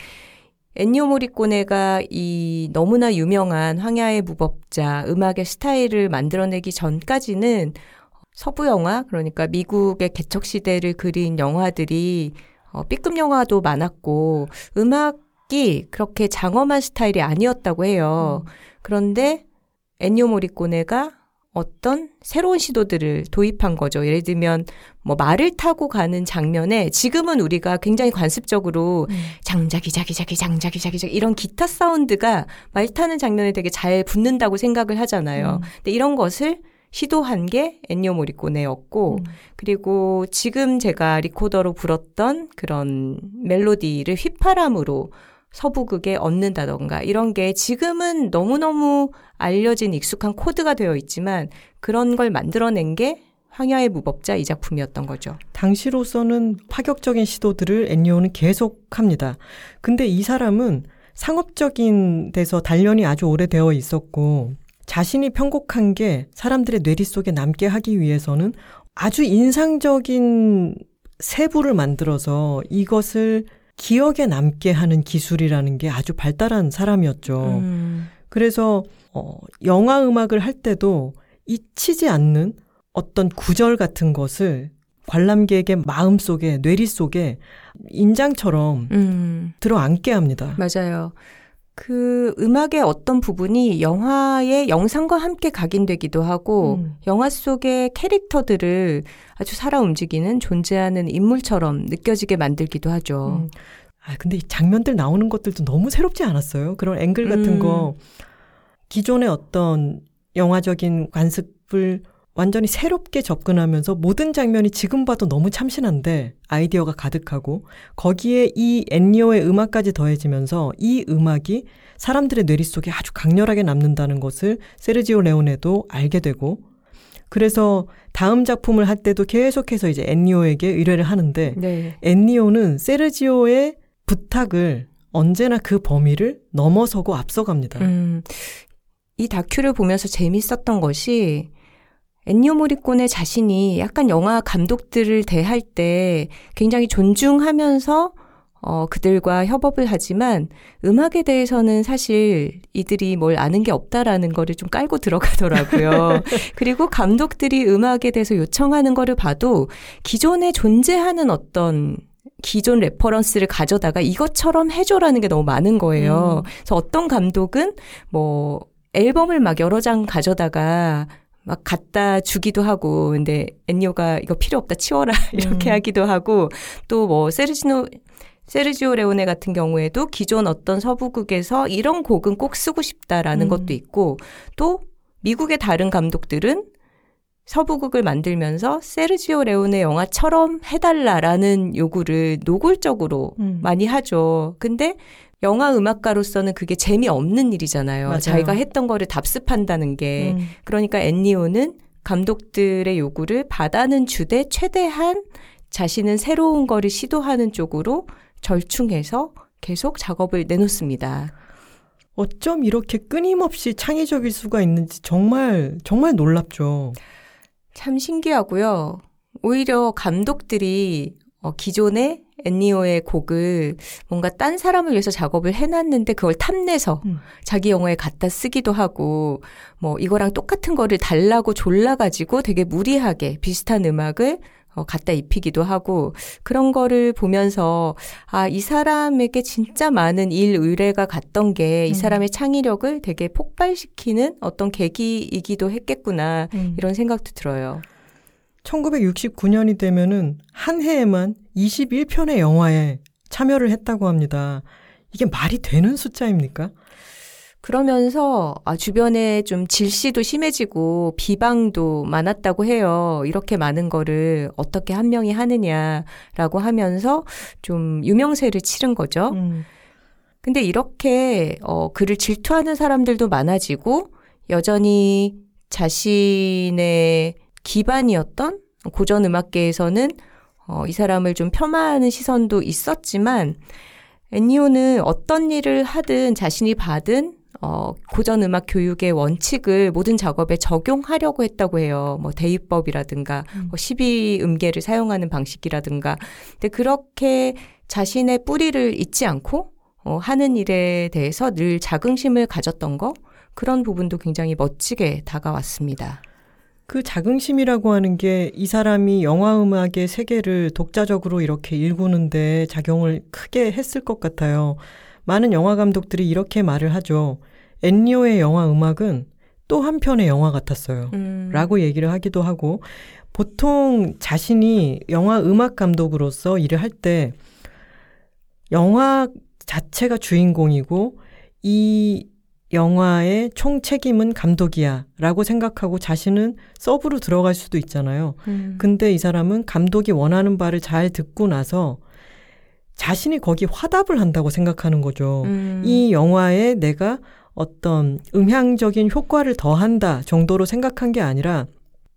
엔니오 모리꼬네가 이 너무나 유명한 황야의 무법자 음악의 스타일을 만들어내기 전까지는 서부 영화 그러니까 미국의 개척 시대를 그린 영화들이 어, B급 영화도 많았고 음악이 그렇게 장엄한 스타일이 아니었다고 해요. 음. 그런데 엔니오 모리꼬네가 어떤 새로운 시도들을 도입한 거죠. 예를 들면 뭐 말을 타고 가는 장면에 지금은 우리가 굉장히 관습적으로 음. 장자기 자기 자기 장자기 자기 자기 이런 기타 사운드가 말 타는 장면에 되게 잘 붙는다고 생각을 하잖아요. 음. 근데 이런 것을 시도한 게 엔니오 모리꼬네였고 음. 그리고 지금 제가 리코더로 불었던 그런 멜로디를 휘파람으로 서부극에 얻는다던가 이런 게 지금은 너무너무 알려진 익숙한 코드가 되어 있지만 그런 걸 만들어낸 게 황야의 무법자 이 작품이었던 거죠. 당시로서는 파격적인 시도들을 엔니오는 계속합니다. 근데 이 사람은 상업적인 데서 단련이 아주 오래되어 있었고 자신이 편곡한 게 사람들의 뇌리 속에 남게 하기 위해서는 아주 인상적인 세부를 만들어서 이것을 기억에 남게 하는 기술이라는 게 아주 발달한 사람이었죠. 음. 그래서 어, 영화 음악을 할 때도 잊히지 않는 어떤 구절 같은 것을 관람객의 마음 속에 뇌리 속에 인장처럼 음. 들어앉게 합니다. 맞아요. 그 음악의 어떤 부분이 영화의 영상과 함께 각인되기도 하고 음. 영화 속의 캐릭터들을 아주 살아 움직이는 존재하는 인물처럼 느껴지게 만들기도 하죠. 음. 아 근데 이 장면들 나오는 것들도 너무 새롭지 않았어요. 그런 앵글 같은 음. 거 기존의 어떤 영화적인 관습을 완전히 새롭게 접근하면서 모든 장면이 지금 봐도 너무 참신한데 아이디어가 가득하고 거기에 이 엔니오의 음악까지 더해지면서 이 음악이 사람들의 뇌리 속에 아주 강렬하게 남는다는 것을 세르지오 레오네도 알게 되고 그래서 다음 작품을 할 때도 계속해서 이제 엔니오에게 의뢰를 하는데 네. 엔니오는 세르지오의 부탁을 언제나 그 범위를 넘어서고 앞서갑니다. 음, 이 다큐를 보면서 재밌었던 것이 엔니오 모리콘의 자신이 약간 영화 감독들을 대할 때 굉장히 존중하면서 어, 그들과 협업을 하지만 음악에 대해서는 사실 이들이 뭘 아는 게 없다라는 거를 좀 깔고 들어가더라고요. 그리고 감독들이 음악에 대해서 요청하는 거를 봐도 기존에 존재하는 어떤 기존 reference를 가져다가 이것처럼 해줘라는 게 너무 많은 거예요. 음. 그래서 어떤 감독은 뭐 앨범을 막 여러 장 가져다가 막 갖다 주기도 하고 근데 엔니오가 이거 필요 없다 치워라 이렇게 음. 하기도 하고 또 뭐 세르지노 세르지오 레오네 같은 경우에도 기존 어떤 서부극에서 이런 곡은 꼭 쓰고 싶다라는 음. 것도 있고 또 미국의 다른 감독들은 서부극을 만들면서 세르지오 레오네 영화처럼 해달라라는 요구를 노골적으로 음. 많이 하죠. 근데 영화 음악가로서는 그게 재미없는 일이잖아요. 맞아요. 자기가 했던 거를 답습한다는 게. 음. 그러니까 앤니오는 감독들의 요구를 받아는 주되 최대한 자신은 새로운 거를 시도하는 쪽으로 절충해서 계속 작업을 내놓습니다. 어쩜 이렇게 끊임없이 창의적일 수가 있는지 정말, 정말 놀랍죠. 참 신기하고요. 오히려 감독들이 어, 기존에 엔니오의 곡을 뭔가 딴 사람을 위해서 작업을 해놨는데 그걸 탐내서 음. 자기 영화에 갖다 쓰기도 하고 뭐 이거랑 똑같은 거를 달라고 졸라가지고 되게 무리하게 비슷한 음악을 어, 갖다 입히기도 하고 그런 거를 보면서 아, 이 사람에게 진짜 많은 일 의뢰가 갔던 게이 음. 사람의 창의력을 되게 폭발시키는 어떤 계기이기도 했겠구나 음. 이런 생각도 들어요. 1969년이 되면은 한 해에만 21편의 영화에 참여를 했다고 합니다. 이게 말이 되는 숫자입니까? 그러면서 아, 주변에 좀 질시도 심해지고 비방도 많았다고 해요. 이렇게 많은 거를 어떻게 한 명이 하느냐라고 하면서 좀 유명세를 치른 거죠. 음. 근데 이렇게 어, 그를 질투하는 사람들도 많아지고 여전히 자신의 기반이었던 고전 음악계에서는 어, 이 사람을 좀 폄하하는 시선도 있었지만 엔니오는 어떤 일을 하든 자신이 받은 어, 고전 음악 교육의 원칙을 모든 작업에 적용하려고 했다고 해요. 뭐 대입법이라든가 음. 뭐 12음계를 사용하는 방식이라든가. 근데 그렇게 자신의 뿌리를 잊지 않고 어, 하는 일에 대해서 늘 자긍심을 가졌던 거 그런 부분도 굉장히 멋지게 다가왔습니다. 그 자긍심이라고 하는 게 이 사람이 영화 음악의 세계를 독자적으로 이렇게 일구는데 작용을 크게 했을 것 같아요. 많은 영화 감독들이 이렇게 말을 하죠. 엔리오의 영화 음악은 또 한편의 영화 같았어요. 음. 라고 얘기를 하기도 하고 보통 자신이 영화 음악 감독으로서 일을 할 때 영화 자체가 주인공이고 이 영화의 총 책임은 감독이야 라고 생각하고 자신은 서브로 들어갈 수도 있잖아요. 음. 근데 이 사람은 감독이 원하는 바를 잘 듣고 나서 자신이 거기 화답을 한다고 생각하는 거죠. 음. 이 영화에 내가 어떤 음향적인 효과를 더한다 정도로 생각한 게 아니라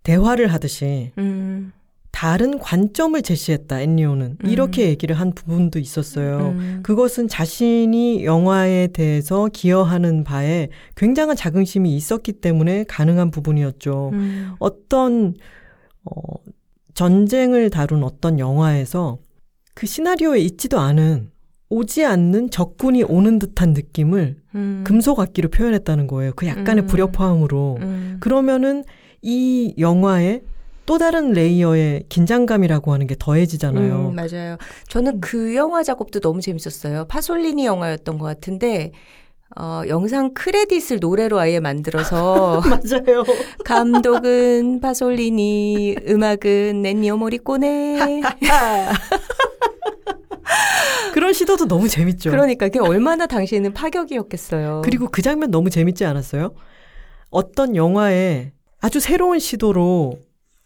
대화를 하듯이 음. 다른 관점을 제시했다, 엔리오는. 음. 이렇게 얘기를 한 부분도 있었어요. 음. 그것은 자신이 영화에 대해서 기여하는 바에 굉장한 자긍심이 있었기 때문에 가능한 부분이었죠. 음. 어떤, 어, 전쟁을 다룬 어떤 영화에서 그 시나리오에 있지도 않은 오지 않는 적군이 오는 듯한 느낌을 음. 금속 악기로 표현했다는 거예요. 그 약간의 음. 불협화음으로. 음. 그러면은 이 영화에 또 다른 레이어의 긴장감이라고 하는 게 더해지잖아요. 음, 맞아요. 저는 그 영화 작업도 너무 재밌었어요. 파솔리니 영화였던 것 같은데, 어, 영상 크레딧을 노래로 아예 만들어서, 맞아요. 감독은 파솔리니, 음악은 낸니오 모리꼬네. 그런 시도도 너무 재밌죠. 그러니까 그게 얼마나 당시에는 파격이었겠어요. 그리고 그 장면 너무 재밌지 않았어요? 어떤 영화에 아주 새로운 시도로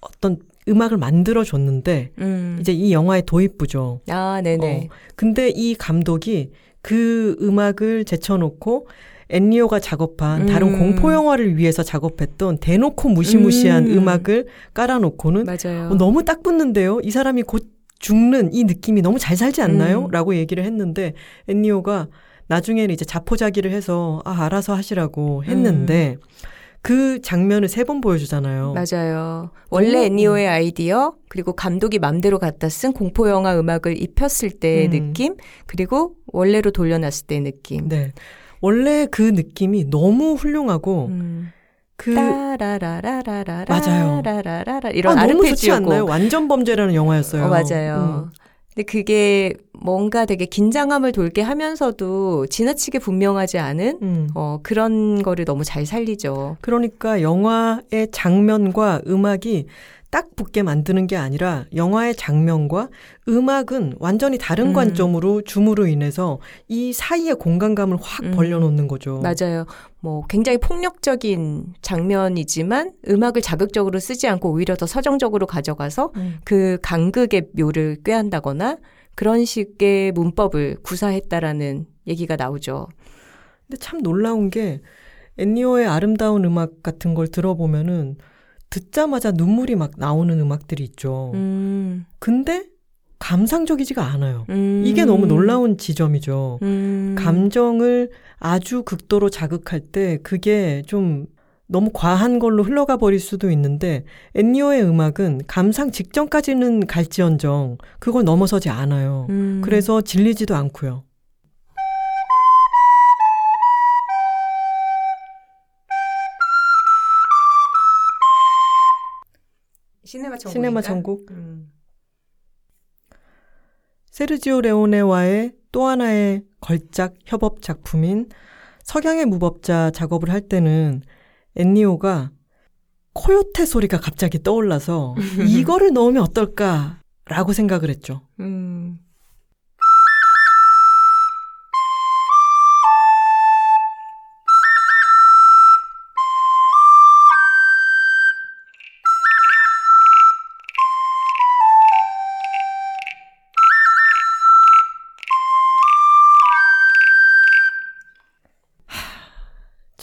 어떤 음악을 만들어 줬는데 음. 이제 이 영화의 도입부죠. 아, 네네. 어, 근데 이 감독이 그 음악을 제쳐놓고 엔리오가 작업한 다른 음. 공포 영화를 위해서 작업했던 대놓고 무시무시한 음. 음. 악을 깔아놓고는 맞아요. 어, 너무 딱 붙는데요. 이 사람이 곧 죽는 이 느낌이 너무 잘 살지 않나요? 음. 라고 얘기를 했는데 엔리오가 나중에는 이제 자포자기를 해서 아 알아서 하시라고 했는데 그 장면을 세 번 보여주잖아요. 맞아요. 원래 엔니오의 아이디어, 그리고 감독이 맘대로 갖다 쓴 공포 영화 음악을 입혔을 때의 음. 느낌, 그리고 원래로 돌려놨을 때의 느낌. 네. 원래 그 느낌이 너무 훌륭하고 음. 그 따라라라라라 맞아요. 라라라라 이런 아, 너무 좋지 않나요? 완전 범죄라는 영화였어요. 어, 맞아요. 음. 근데 그게 뭔가 되게 긴장감을 돌게 하면서도 지나치게 분명하지 않은 음. 어, 그런 거를 너무 잘 살리죠. 그러니까 영화의 장면과 음악이 딱 붙게 만드는 게 아니라 영화의 장면과 음악은 완전히 다른 음. 관점으로 줌으로 인해서 이 사이의 공간감을 확 음. 벌려놓는 거죠. 맞아요. 뭐 굉장히 폭력적인 장면이지만 음악을 자극적으로 쓰지 않고 오히려 더 서정적으로 가져가서 음. 그 간극의 묘를 꾀한다거나 그런 식의 문법을 구사했다라는 얘기가 나오죠. 근데 참 놀라운 게 엔니오의 아름다운 음악 같은 걸 들어보면은 듣자마자 눈물이 막 나오는 음악들이 있죠. 음, 근데 감상적이지가 않아요. 음. 이게 너무 놀라운 지점이죠. 음. 감정을 아주 극도로 자극할 때 그게 좀 너무 과한 걸로 흘러가 버릴 수도 있는데 엔니오의 음악은 감상 직전까지는 갈지언정 그걸 넘어서지 않아요. 음. 그래서 질리지도 않고요. 시네마 천국. 시네마 음. 세르지오 레오네와의 또 하나의 걸작 협업 작품인 석양의 무법자 작업을 할 때는 엔니오가 코요테 소리가 갑자기 떠올라서 이거를 넣으면 어떨까라고 생각을 했죠. 음.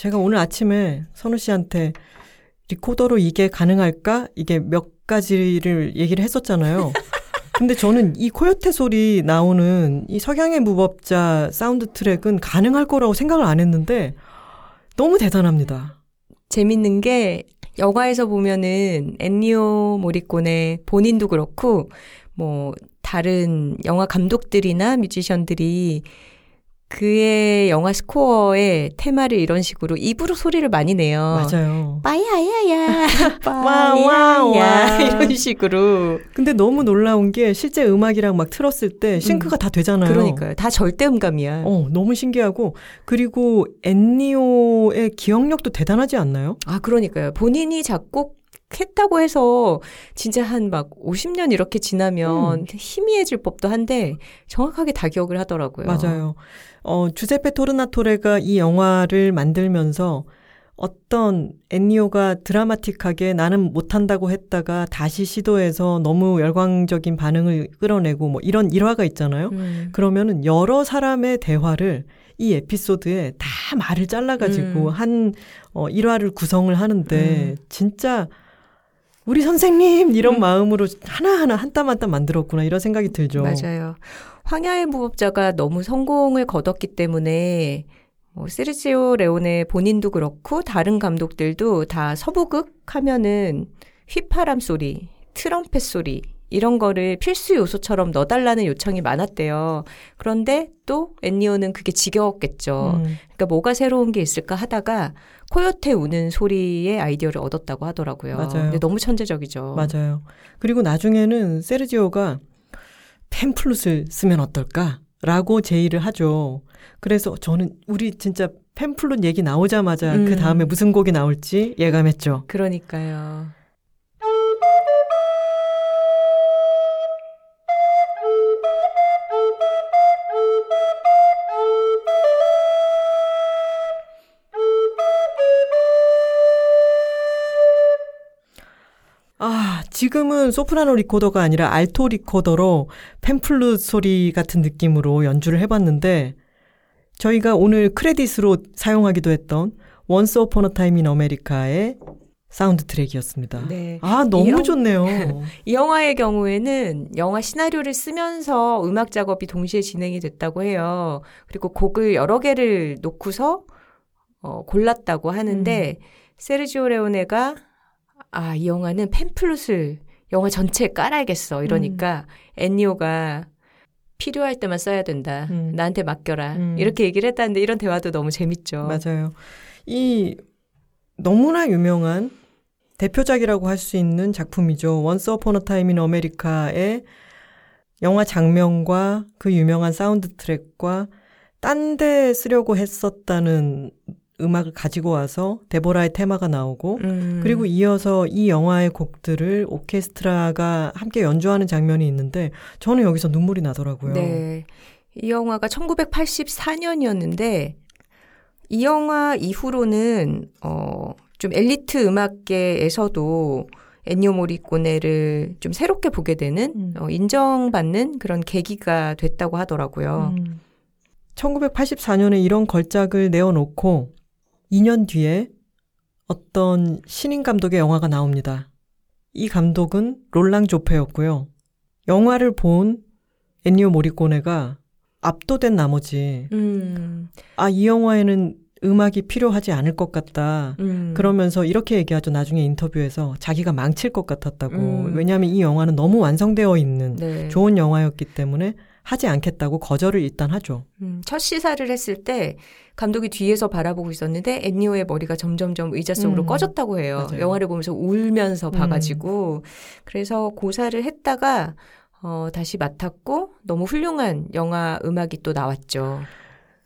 제가 오늘 아침에 선우 씨한테 리코더로 이게 가능할까? 이게 몇 가지를 얘기를 했었잖아요. 근데 저는 이 코요테 소리 나오는 이 석양의 무법자 사운드 트랙은 가능할 거라고 생각을 안 했는데 너무 대단합니다. 재밌는 게 영화에서 보면은 엔니오 모리꼬네 본인도 그렇고 뭐 다른 영화 감독들이나 뮤지션들이 그의 영화 스코어의 테마를 이런 식으로 입으로 소리를 많이 내요. 맞아요. 빠야야야, 와, 와, 와. 빠야야 이런 식으로. 근데 너무 놀라운 게 실제 음악이랑 막 틀었을 때 싱크가 다 되잖아요. 그러니까요. 다 절대 음감이야. 어, 너무 신기하고 그리고 엔니오의 기억력도 대단하지 않나요? 아, 그러니까요. 본인이 작곡 했다고 해서 진짜 한 막 50년 이렇게 지나면 음. 희미해질 법도 한데 정확하게 다 기억을 하더라고요. 맞아요. 어, 주세페 토르나토레가 이 영화를 만들면서 어떤 엔니오가 드라마틱하게 나는 못한다고 했다가 다시 시도해서 너무 열광적인 반응을 끌어내고 뭐 이런 일화가 있잖아요. 음. 그러면은 여러 사람의 대화를 이 에피소드에 다 말을 잘라가지고 음. 한 어, 일화를 구성을 하는데 음. 진짜 우리 선생님 이런 음. 마음으로 하나하나 한 땀 한 땀 만들었구나 이런 생각이 들죠. 맞아요. 황야의 무법자가 너무 성공을 거뒀기 때문에 뭐 세르지오 레오네 본인도 그렇고 다른 감독들도 다 서부극 하면은 휘파람 소리, 트럼펫 소리 이런 거를 필수 요소처럼 넣어달라는 요청이 많았대요. 그런데 또 엔니오는 그게 지겨웠겠죠. 음. 그러니까 뭐가 새로운 게 있을까 하다가 코요테 우는 소리의 아이디어를 얻었다고 하더라고요. 맞아요. 근데 너무 천재적이죠. 맞아요. 그리고 나중에는 세르지오가 팸플룻을 쓰면 어떨까? 라고 제의를 하죠. 그래서 저는 우리 진짜 팸플룻 얘기 나오자마자 음. 그 다음에 무슨 곡이 나올지 예감했죠. 그러니까요. 지금은 소프라노 리코더가 아니라 알토 리코더로 팬플룻 소리 같은 느낌으로 연주를 해봤는데, 저희가 오늘 크레딧으로 사용하기도 했던 Once Upon a Time in America의 사운드 트랙이었습니다. 네. 아, 너무 이 영- 좋네요. 이 영화의 경우에는 영화 시나리오를 쓰면서 음악 작업이 동시에 진행이 됐다고 해요. 그리고 곡을 여러 개를 놓고서 어, 골랐다고 하는데 세르지오 레오네가 아, 이 영화는 팬플룻을 영화 전체에 깔아야겠어. 이러니까 엔니오가 필요할 때만 써야 된다. 음. 나한테 맡겨라. 음. 이렇게 얘기를 했다는데 이런 대화도 너무 재밌죠. 맞아요. 이 너무나 유명한 대표작이라고 할 수 있는 작품이죠. Once Upon a Time in America의 영화 장면과 그 유명한 사운드 트랙과 딴 데 쓰려고 했었다는 음악을 가지고 와서 데보라의 테마가 나오고 음. 그리고 이어서 이 영화의 곡들을 오케스트라가 함께 연주하는 장면이 있는데 저는 여기서 눈물이 나더라고요. 네. 이 영화가 1984년이었는데 이 영화 이후로는 어, 좀 엘리트 음악계에서도 엔니오 모리꼬네를 좀 새롭게 보게 되는 음. 어, 인정받는 그런 계기가 됐다고 하더라고요. 음. 1984년에 이런 걸작을 내어놓고 2년 뒤에 어떤 신인 감독의 영화가 나옵니다. 이 감독은 롤랑 조페였고요. 영화를 본 엔니오 모리꼬네가 압도된 나머지 음, 아, 이 영화에는 음악이 필요하지 않을 것 같다. 음. 그러면서 이렇게 얘기하죠. 나중에 인터뷰에서 자기가 망칠 것 같았다고. 음. 왜냐하면 이 영화는 너무 완성되어 있는 네. 좋은 영화였기 때문에 하지 않겠다고 거절을 일단 하죠. 음, 첫 시사를 했을 때 감독이 뒤에서 바라보고 있었는데 엔니오의 머리가 점점점 의자 속으로 음. 꺼졌다고 해요. 맞아요. 영화를 보면서 울면서 음. 봐가지고 그래서 고사를 했다가 어, 다시 맡았고 너무 훌륭한 영화 음악이 또 나왔죠.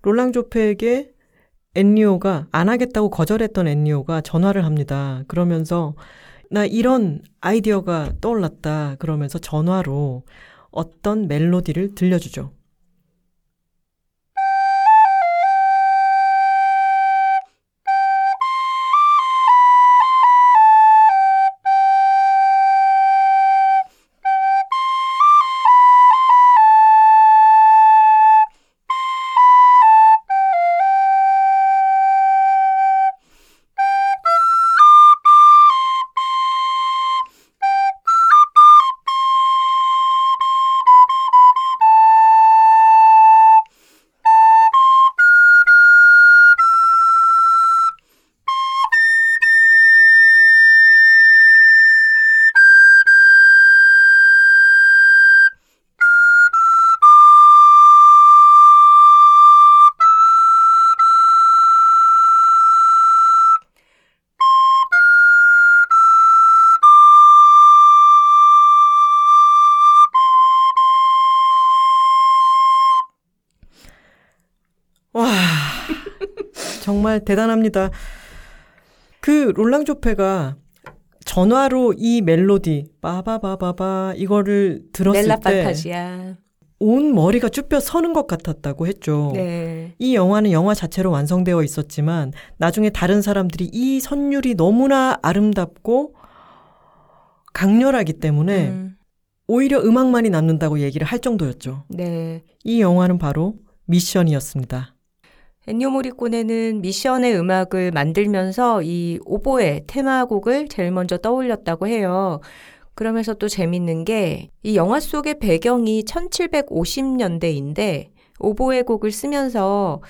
롤랑 조페에게 엔니오가 안 하겠다고 거절했던 엔니오가 전화를 합니다. 그러면서 나 이런 아이디어가 떠올랐다. 그러면서 전화로 어떤 멜로디를 들려주죠. 정말 대단합니다. 그 롤랑 조페가 전화로 이 멜로디 빠바바바바 이거를 들었을 때. 온 머리가 쭈뼛 서는 것 같았다고 했죠. 네. 이 영화는 영화 자체로 완성되어 있었지만 나중에 다른 사람들이 이 선율이 너무나 아름답고 강렬하기 때문에 음, 오히려 음악만이 남는다고 얘기를 할 정도였죠. 네. 이 영화는 바로 미션이었습니다. 엔니오 모리꼬네는 미션의 음악을 만들면서 이 오보에 테마곡을 제일 먼저 떠올렸다고 해요. 그러면서 또 재밌는 게 이 영화 속의 배경이 1750년대인데 오보에 곡을 쓰면서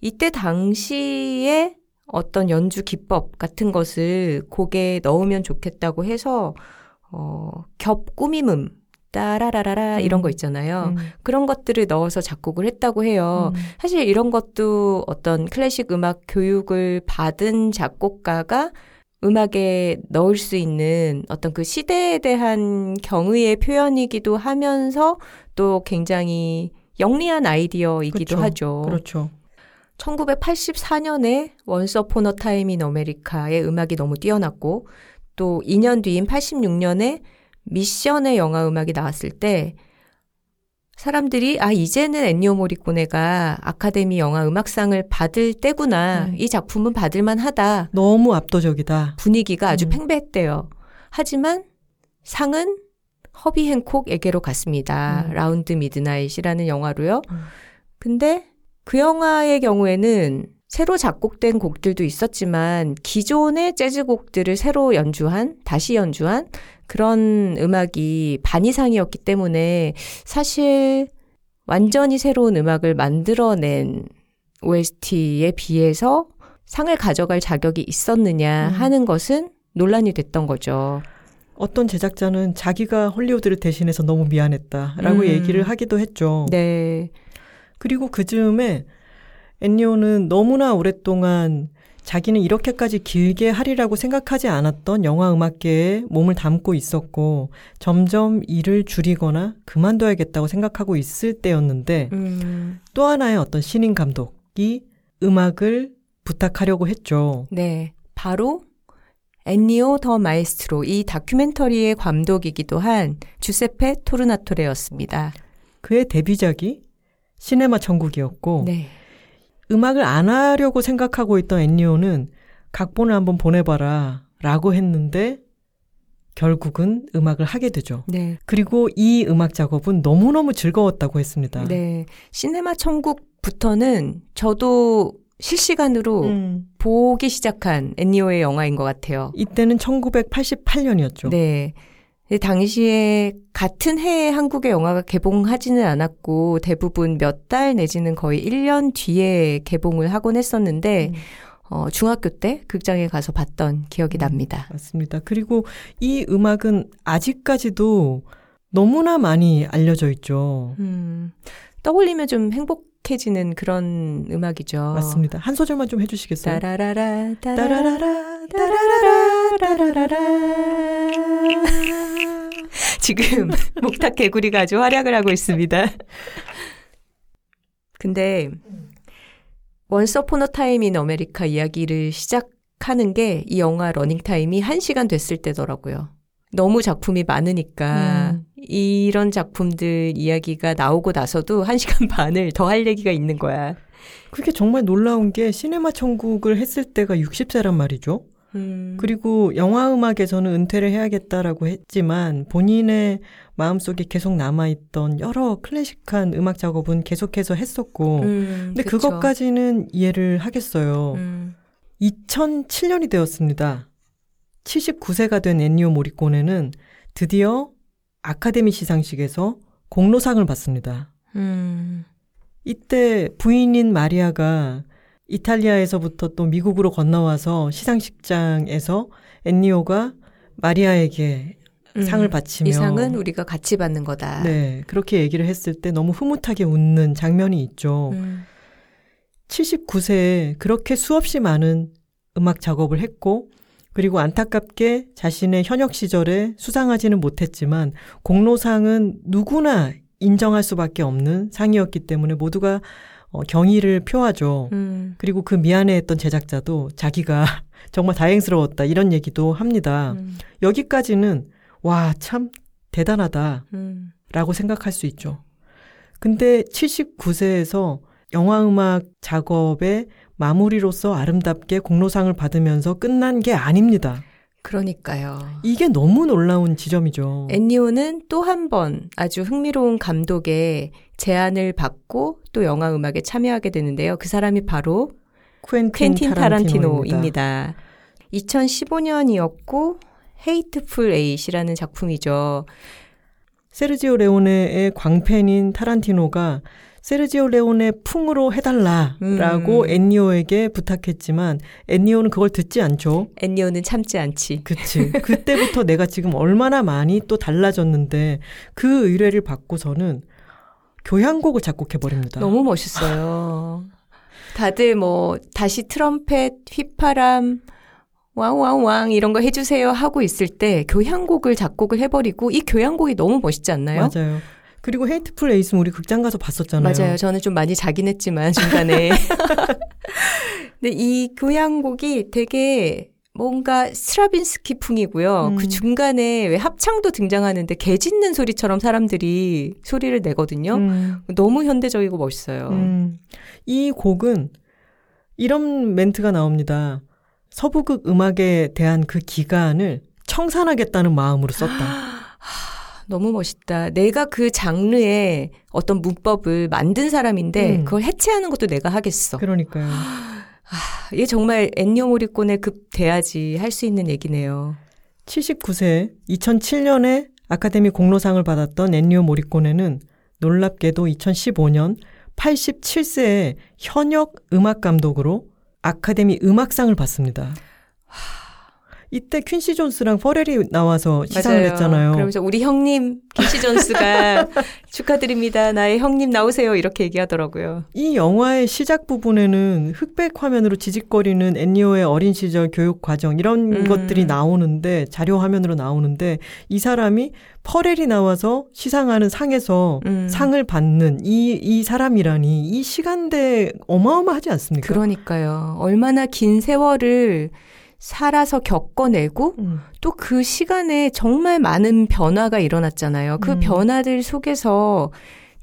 이때 당시에 어떤 연주 기법 같은 것을 곡에 넣으면 좋겠다고 해서 어, 겹 꾸밈음 따라라라라 이런 거 있잖아요. 음. 그런 것들을 넣어서 작곡을 했다고 해요. 음. 사실 이런 것도 어떤 클래식 음악 교육을 받은 작곡가가 음악에 넣을 수 있는 어떤 그 시대에 대한 경의의 표현이기도 하면서 또 굉장히 영리한 아이디어이기도 그쵸. 하죠. 그렇죠. 1984년에 Once Upon a Time in America의 음악이 너무 뛰어났고 또 2년 뒤인 86년에 미션의 영화 음악이 나왔을 때 사람들이 아 이제는 엔니오 모리코네가 아카데미 영화 음악상을 받을 때구나. 음. 이 작품은 받을 만하다. 너무 압도적이다. 분위기가 아주 음. 팽배했대요. 하지만 상은 허비 행콕에게로 갔습니다. 음. Round Midnight이라는 영화로요. 음. 근데 그 영화의 경우에는 새로 작곡된 곡들도 있었지만 기존의 재즈 곡들을 새로 연주한, 다시 연주한 그런 음악이 반 이상이었기 때문에 사실 완전히 새로운 음악을 만들어낸 OST에 비해서 상을 가져갈 자격이 있었느냐 음. 하는 것은 논란이 됐던 거죠. 어떤 제작자는 자기가 헐리우드를 대신해서 너무 미안했다라고 음. 얘기를 하기도 했죠. 네. 그리고 그 즈음에 엔니오는 너무나 오랫동안 자기는 이렇게까지 길게 하리라고 생각하지 않았던 영화 음악계에 몸을 담고 있었고 점점 일을 줄이거나 그만둬야겠다고 생각하고 있을 때였는데 음, 또 하나의 어떤 신인 감독이 음악을 부탁하려고 했죠. 네. 바로 엔니오 더 마에스트로 이 다큐멘터리의 감독이기도 한 주세페 토르나토레였습니다. 그의 데뷔작이 시네마 천국이었고 네. 음악을 안 하려고 생각하고 있던 엔니오는 각본을 한번 보내봐라 라고 했는데 결국은 음악을 하게 되죠. 네. 그리고 이 음악 작업은 너무너무 즐거웠다고 했습니다. 네. 시네마 천국부터는 저도 실시간으로 음, 보기 시작한 엔니오의 영화인 것 같아요. 이때는 1988년이었죠. 네. 근데 당시에 같은 해에 한국의 영화가 개봉하지는 않았고 대부분 몇 달 내지는 거의 1년 뒤에 개봉을 하곤 했었는데 음. 어, 중학교 때 극장에 가서 봤던 기억이 음. 납니다. 맞습니다. 그리고 이 음악은 아직까지도 너무나 많이 알려져 있죠. 음, 떠올리면 좀 행복 해지는 그런 음악이죠. 맞습니다. 한 소절만 좀 해주시겠어요? 따라라라 따라라라 따라라라 따라라라 따라라라 지금 목탁 개구리가 아주 활약을 하고 있습니다. 근데 Once Upon a Time in America 이야기를 시작하는 게 이 영화 러닝 타임이 1시간 됐을 때더라고요. 너무 작품이 많으니까 음. 이런 작품들 이야기가 나오고 나서도 1시간 반을 더 할 얘기가 있는 거야. 그게 정말 놀라운 게 시네마 천국을 했을 때가 60세란 말이죠. 음. 그리고 영화 음악에서는 은퇴를 해야겠다라고 했지만 본인의 마음속에 계속 남아있던 여러 클래식한 음악 작업은 계속해서 했었고 음, 근데 그쵸. 그것까지는 이해를 하겠어요. 음. 2007년이 되었습니다. 79세가 된 엔니오 모리꼬네는 드디어 아카데미 시상식에서 공로상을 받습니다. 음. 이때 부인인 마리아가 이탈리아에서부터 또 미국으로 건너와서 시상식장에서 엔니오가 마리아에게 음. 상을 바치며 이 상은 우리가 같이 받는 거다. 네, 그렇게 얘기를 했을 때 너무 흐뭇하게 웃는 장면이 있죠. 음. 79세에 그렇게 수없이 많은 음악 작업을 했고 그리고 안타깝게 자신의 현역 시절에 수상하지는 못했지만 공로상은 누구나 인정할 수밖에 없는 상이었기 때문에 모두가 어, 경의를 표하죠. 음. 그리고 그 미안해했던 제작자도 자기가 정말 다행스러웠다 이런 얘기도 합니다. 음. 여기까지는 와 참 대단하다라고 음. 생각할 수 있죠. 근데 79세에서 영화음악 작업의 마무리로서 아름답게 공로상을 받으면서 끝난 게 아닙니다. 그러니까요. 이게 너무 놀라운 지점이죠. 엔니오는 또 한 번 아주 흥미로운 감독의 제안을 받고 또 영화 음악에 참여하게 되는데요. 그 사람이 바로 퀸틴, 퀸틴 타란티노입니다. 타란티노입니다. 2015년이었고 Hateful Eight이라는 작품이죠. 세르지오 레오네의 광팬인 타란티노가 세르지오 레오네 풍으로 해달라라고 음. 엔니오에게 부탁했지만 엔니오는 그걸 듣지 않죠. 엔니오는 참지 않지. 그치. 그때부터 내가 지금 얼마나 많이 또 달라졌는데 그 의뢰를 받고서는 교향곡을 작곡해버립니다. 너무 멋있어요. 다들 뭐 다시 트럼펫, 휘파람, 왕왕왕 이런 거 해주세요 하고 있을 때 교향곡을 작곡을 해버리고 이 교향곡이 너무 멋있지 않나요? 맞아요. 그리고 헤이트풀 에이스는 우리 극장 가서 봤었잖아요. 맞아요. 저는 좀 많이 자긴 했지만 중간에. 근데 이 교향곡이 되게 뭔가 스트라빈스키 풍이고요. 음. 그 중간에 왜 합창도 등장하는데 개 짖는 소리처럼 사람들이 소리를 내거든요. 음, 너무 현대적이고 멋있어요. 음. 이 곡은 이런 멘트가 나옵니다. 서부극 음악에 대한 그 기간을 청산하겠다는 마음으로 썼다. 너무 멋있다. 내가 그 장르의 어떤 문법을 만든 사람인데 음. 그걸 해체하는 것도 내가 하겠어. 그러니까요. 이게 정말 엔니오 모리콘의 급 돼야지 할 수 있는 얘기네요. 79세 2007년에 아카데미 공로상을 받았던 엔니오 모리코네는 놀랍게도 2015년 87세에 현역 음악 감독으로 아카데미 음악상을 받습니다. 이때 퀸시 존스랑 퍼렐이 나와서 시상을 맞아요. 했잖아요. 그러면서 우리 형님 김시 존스가 축하드립니다. 나의 형님 나오세요. 이렇게 얘기하더라고요. 이 영화의 시작 부분에는 흑백 화면으로 지직거리는 엔니오의 어린 시절 교육 과정 이런 음. 것들이 나오는데 자료 화면으로 나오는데 이 사람이 퍼렐이 나와서 시상하는 상에서 음. 상을 받는 이, 이 사람이라니 이 시간대 어마어마하지 않습니까? 그러니까요. 얼마나 긴 세월을 살아서 겪어내고 음. 또그 시간에 정말 많은 변화가 일어났잖아요. 그 음. 변화들 속에서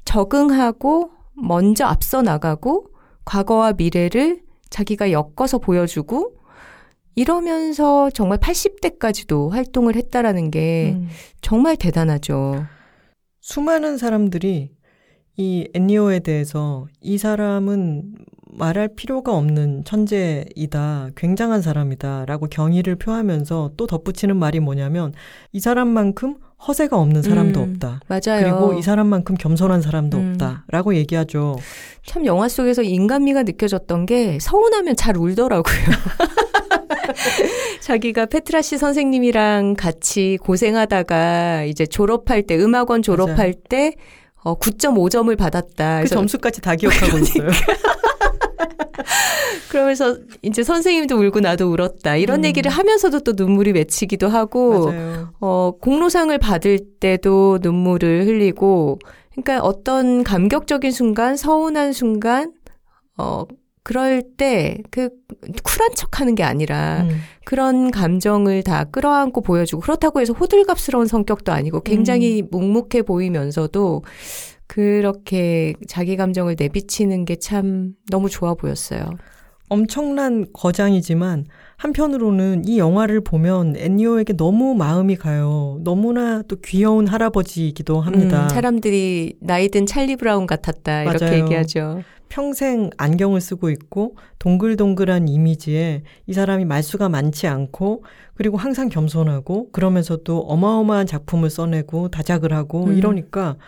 적응하고 먼저 앞서 나가고 과거와 미래를 자기가 엮어서 보여주고 이러면서 정말 80대까지도 활동을 했다라는 게 음. 정말 대단하죠. 수많은 사람들이 이 엔니오에 대해서 이 사람은 말할 필요가 없는 천재이다, 굉장한 사람이다, 라고 경의를 표하면서 또 덧붙이는 말이 뭐냐면 이 사람만큼 허세가 없는 사람도 음, 없다. 맞아요. 그리고 이 사람만큼 겸손한 사람도 음. 없다. 라고 얘기하죠. 참 영화 속에서 인간미가 느껴졌던 게 서운하면 잘 울더라고요. 자기가 페트라시 선생님이랑 같이 고생하다가 이제 졸업할 때 음악원 졸업할 맞아요. 때 어, 9.5점을 받았다. 그 점수까지 다 기억하고 있어요. 그러면서 이제 선생님도 울고 나도 울었다. 이런 음. 얘기를 하면서도 또 눈물이 맺히기도 하고 맞아요. 어, 공로상을 받을 때도 눈물을 흘리고, 그러니까 어떤 감격적인 순간, 서운한 순간, 어, 그럴 때 그 쿨한 척 하는 게 아니라 음. 그런 감정을 다 끌어안고 보여주고 그렇다고 해서 호들갑스러운 성격도 아니고 굉장히 묵묵해 보이면서도 그렇게 자기 감정을 내비치는 게 참 너무 좋아 보였어요. 엄청난 거장이지만 한편으로는 이 영화를 보면 엔니오에게 너무 마음이 가요. 너무나 또 귀여운 할아버지이기도 합니다. 음, 사람들이 나이든 찰리 브라운 같았다 이렇게 맞아요. 얘기하죠. 평생 안경을 쓰고 있고 동글동글한 이미지에 이 사람이 말수가 많지 않고 그리고 항상 겸손하고 그러면서도 어마어마한 작품을 써내고 다작을 하고 음. 이러니까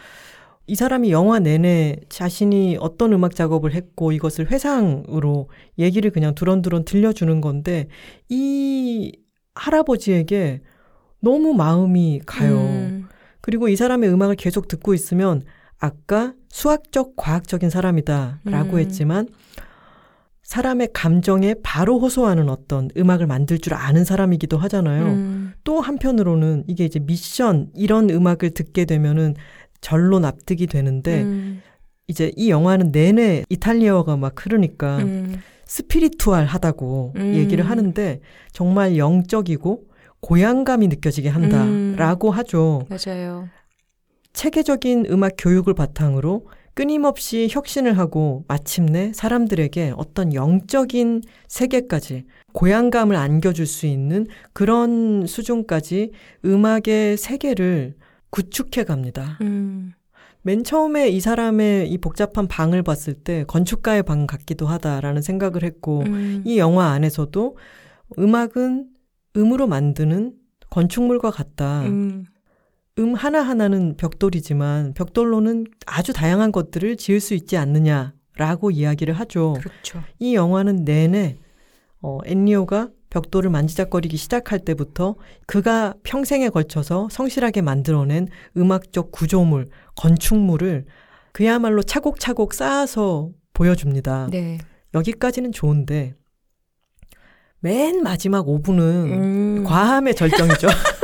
이 사람이 영화 내내 자신이 어떤 음악 작업을 했고 이것을 회상으로 얘기를 그냥 두런두런 들려주는 건데 이 할아버지에게 너무 마음이 가요. 음, 그리고 이 사람의 음악을 계속 듣고 있으면 아까 수학적, 과학적인 사람이다라고 음. 했지만 사람의 감정에 바로 호소하는 어떤 음악을 만들 줄 아는 사람이기도 하잖아요. 음, 또 한편으로는 이게 이제 미션 이런 음악을 듣게 되면은 절로 납득이 되는데 음, 이제 이 영화는 내내 이탈리아어가 막 흐르니까 음. 스피리투얼하다고 음. 얘기를 하는데 정말 영적이고 고향감이 느껴지게 한다라고 하죠. 맞아요. 체계적인 음악 교육을 바탕으로 끊임없이 혁신을 하고 마침내 사람들에게 어떤 영적인 세계까지 고향감을 안겨줄 수 있는 그런 수준까지 음악의 세계를 구축해 갑니다. 음. 맨 처음에 이 사람의 이 복잡한 방을 봤을 때 건축가의 방 같기도 하다라는 생각을 했고 음. 이 영화 안에서도 음악은 음으로 만드는 건축물과 같다. 음. 음 하나하나는 벽돌이지만 벽돌로는 아주 다양한 것들을 지을 수 있지 않느냐라고 이야기를 하죠. 그렇죠. 이 영화는 내내 어, 엔리오가 벽돌을 만지작거리기 시작할 때부터 그가 평생에 걸쳐서 성실하게 만들어낸 음악적 구조물, 건축물을 그야말로 차곡차곡 쌓아서 보여줍니다. 네. 여기까지는 좋은데 맨 마지막 5분은 음. 과함의 절정이죠.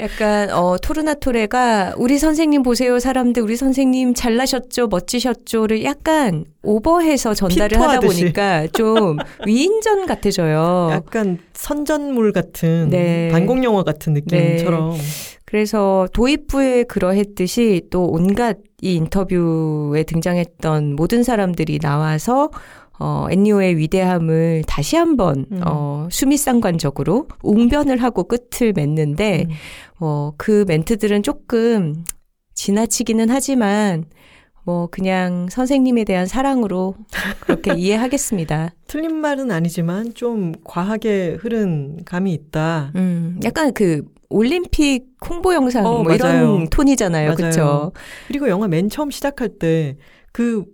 약간 어 토르나토레가 우리 선생님 보세요 사람들 우리 선생님 잘나셨죠 멋지셨죠를 약간 오버해서 전달을 하다. 보니까 좀 위인전 같아져요. 약간 선전물 같은 네. 반공 영화 같은 느낌처럼 그래서 도입부에 그러했듯이 또 온갖 이 인터뷰에 등장했던 모든 사람들이 나와서 어, 엔니오의 위대함을 다시 한번 음. 어, 수미상관적으로 웅변을 하고 끝을 맺는데 음. 어, 그 멘트들은 조금 지나치기는 하지만 뭐 그냥 선생님에 대한 사랑으로 그렇게 이해하겠습니다. 틀린 말은 아니지만 좀 과하게 흐른 감이 있다. 음, 약간 그 올림픽 홍보 영상 어, 뭐 맞아요. 이런 톤이잖아요. 그렇죠? 그리고 영화 맨 처음 시작할 때 그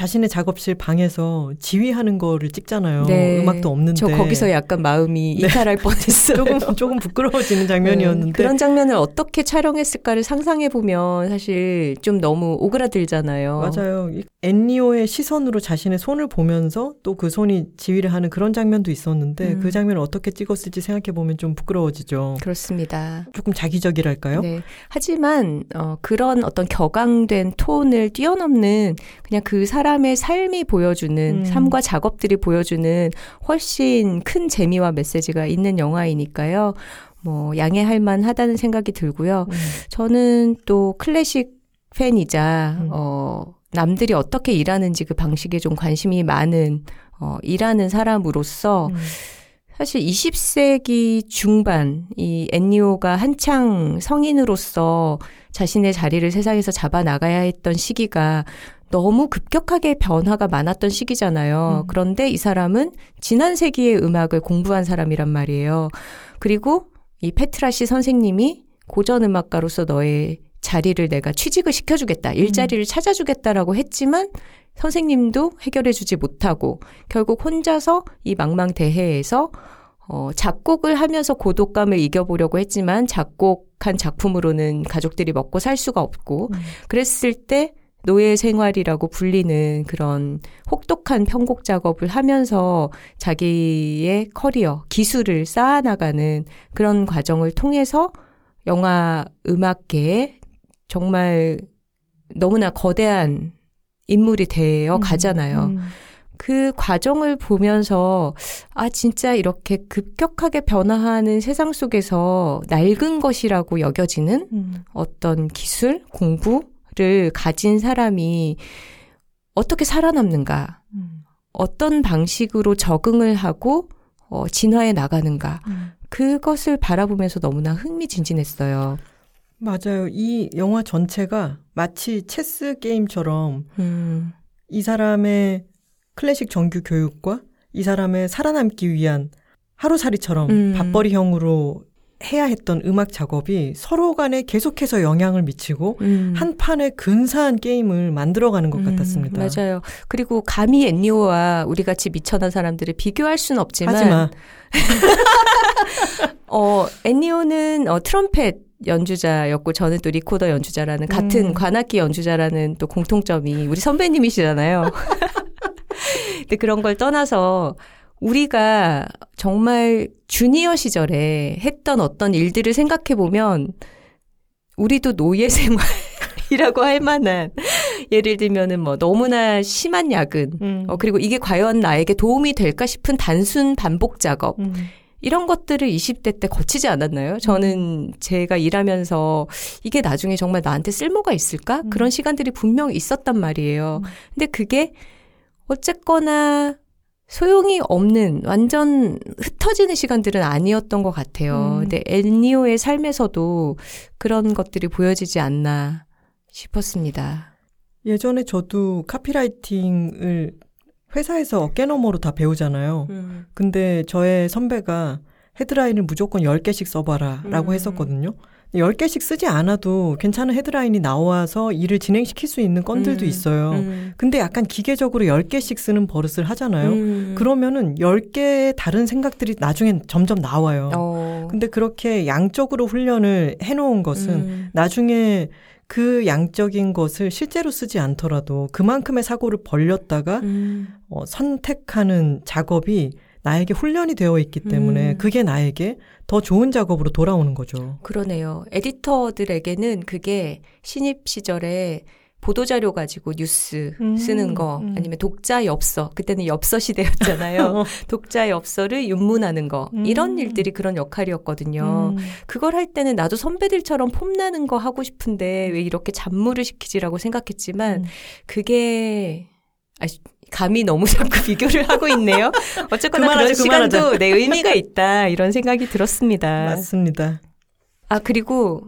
자신의 작업실 방에서 지휘하는 거를 찍잖아요. 네. 음악도 없는데. 저 거기서 약간 마음이 네. 이탈할 뻔했어요. 조금 조금 부끄러워지는 장면이었는데 네, 그런 장면을 어떻게 촬영했을까를 상상해 보면 사실 좀 너무 오그라들잖아요. 맞아요. 이 엔리오의 시선으로 자신의 손을 보면서 또 그 손이 지휘를 하는 그런 장면도 있었는데 음. 그 장면을 어떻게 찍었을지 생각해 보면 좀 부끄러워지죠. 그렇습니다. 조금 자기적이랄까요? 네. 하지만 어, 그런 어떤 격앙된 톤을 뛰어넘는 그냥 그 사람 의 삶이 보여주는 음. 삶과 작업들이 보여주는 훨씬 큰 재미와 메시지가 있는 영화이니까요. 뭐 양해할 만하다는 생각이 들고요. 음. 저는 또 클래식 팬이자 음. 어 남들이 어떻게 일하는지 그 방식에 좀 관심이 많은 어 일하는 사람으로서 음. 사실 20세기 중반 이 엔니오가 한창 성인으로서 자신의 자리를 세상에서 잡아 나가야 했던 시기가 너무 급격하게 변화가 많았던 시기잖아요. 음. 그런데 이 사람은 지난 세기의 음악을 공부한 사람이란 말이에요. 그리고 이 페트라시 선생님이 고전 음악가로서 너의 자리를 내가 취직을 시켜주겠다, 일자리를 찾아주겠다라고 했지만 선생님도 해결해주지 못하고 결국 혼자서 이 망망대해에서 어, 작곡을 하면서 고독감을 이겨보려고 했지만 작곡한 작품으로는 가족들이 먹고 살 수가 없고 음. 그랬을 때 노예 생활이라고 불리는 그런 혹독한 편곡 작업을 하면서 자기의 커리어, 기술을 쌓아나가는 그런 과정을 통해서 영화 음악계에 정말 너무나 거대한 인물이 되어 가잖아요. 음. 그 과정을 보면서 아 진짜 이렇게 급격하게 변화하는 세상 속에서 낡은 것이라고 여겨지는 음. 어떤 기술, 공부 를 가진 사람이 어떻게 살아남는가? 음. 어떤 방식으로 적응을 하고 어, 진화해 나가는가? 음. 그것을 바라보면서 너무나 흥미진진했어요. 맞아요. 이 영화 전체가 마치 체스 게임처럼 음, 이 사람의 클래식 정규 교육과 이 사람의 살아남기 위한 하루살이처럼 음. 밥벌이형으로 해야 했던 음악 작업이 서로 간에 계속해서 영향을 미치고 음. 한 판의 근사한 게임을 만들어가는 것 음, 같았습니다. 맞아요. 그리고 감히 엔니오와 우리 같이 미천한 사람들을 비교할 수는 없지만 하지만 어, 엔니오는 어, 트럼펫 연주자였고 저는 또 리코더 연주자라는 같은 음. 관악기 연주자라는 또 공통점이 우리 선배님이시잖아요. 근데 그런 걸 떠나서 우리가 정말 주니어 시절에 했던 어떤 일들을 생각해 보면 우리도 노예 생활이라고 할 만한 예를 들면은 뭐 너무나 심한 야근, 음. 어, 그리고 이게 과연 나에게 도움이 될까 싶은 단순 반복 작업. 음. 이런 것들을 20대 때 거치지 않았나요? 저는 제가 일하면서 이게 나중에 정말 나한테 쓸모가 있을까? 음. 그런 시간들이 분명 있었단 말이에요. 근데 그게 어쨌거나 소용이 없는 완전 흩어지는 시간들은 아니었던 것 같아요. 음. 근데 엘니오의 삶에서도 그런 것들이 보여지지 않나 싶었습니다. 예전에 저도 카피라이팅을 회사에서 어깨너머로 다 배우잖아요. 근데 저의 선배가 헤드라인을 무조건 10개씩 써봐라 라고 음. 했었거든요. 10개씩 쓰지 않아도 괜찮은 헤드라인이 나와서 일을 진행시킬 수 있는 건들도 음. 있어요. 음. 근데 약간 기계적으로 10개씩 쓰는 버릇을 하잖아요. 음. 그러면은 10개의 다른 생각들이 나중엔 점점 나와요. 어. 근데 그렇게 양적으로 훈련을 해놓은 것은 음. 나중에 그 양적인 것을 실제로 쓰지 않더라도 그만큼의 사고를 벌렸다가 음. 어, 선택하는 작업이 나에게 훈련이 되어 있기 때문에 음. 그게 나에게 더 좋은 작업으로 돌아오는 거죠. 그러네요. 에디터들에게는 그게 신입 시절에 보도자료 가지고 뉴스 음, 쓰는 거 음. 아니면 독자 엽서 그때는 엽서 시대였잖아요. 독자 엽서를 윤문하는 거 음. 이런 일들이 그런 역할이었거든요. 음. 그걸 할 때는 나도 선배들처럼 폼나는 거 하고 싶은데 왜 이렇게 잡무를 시키지라고 생각했지만 음. 그게 아, 감이 너무 자꾸 비교를 하고 있네요. 어쨌거나 그런 그만하자, 그만하자. 시간도 내 의미가 있다 이런 생각이 들었습니다. 맞습니다. 아, 그리고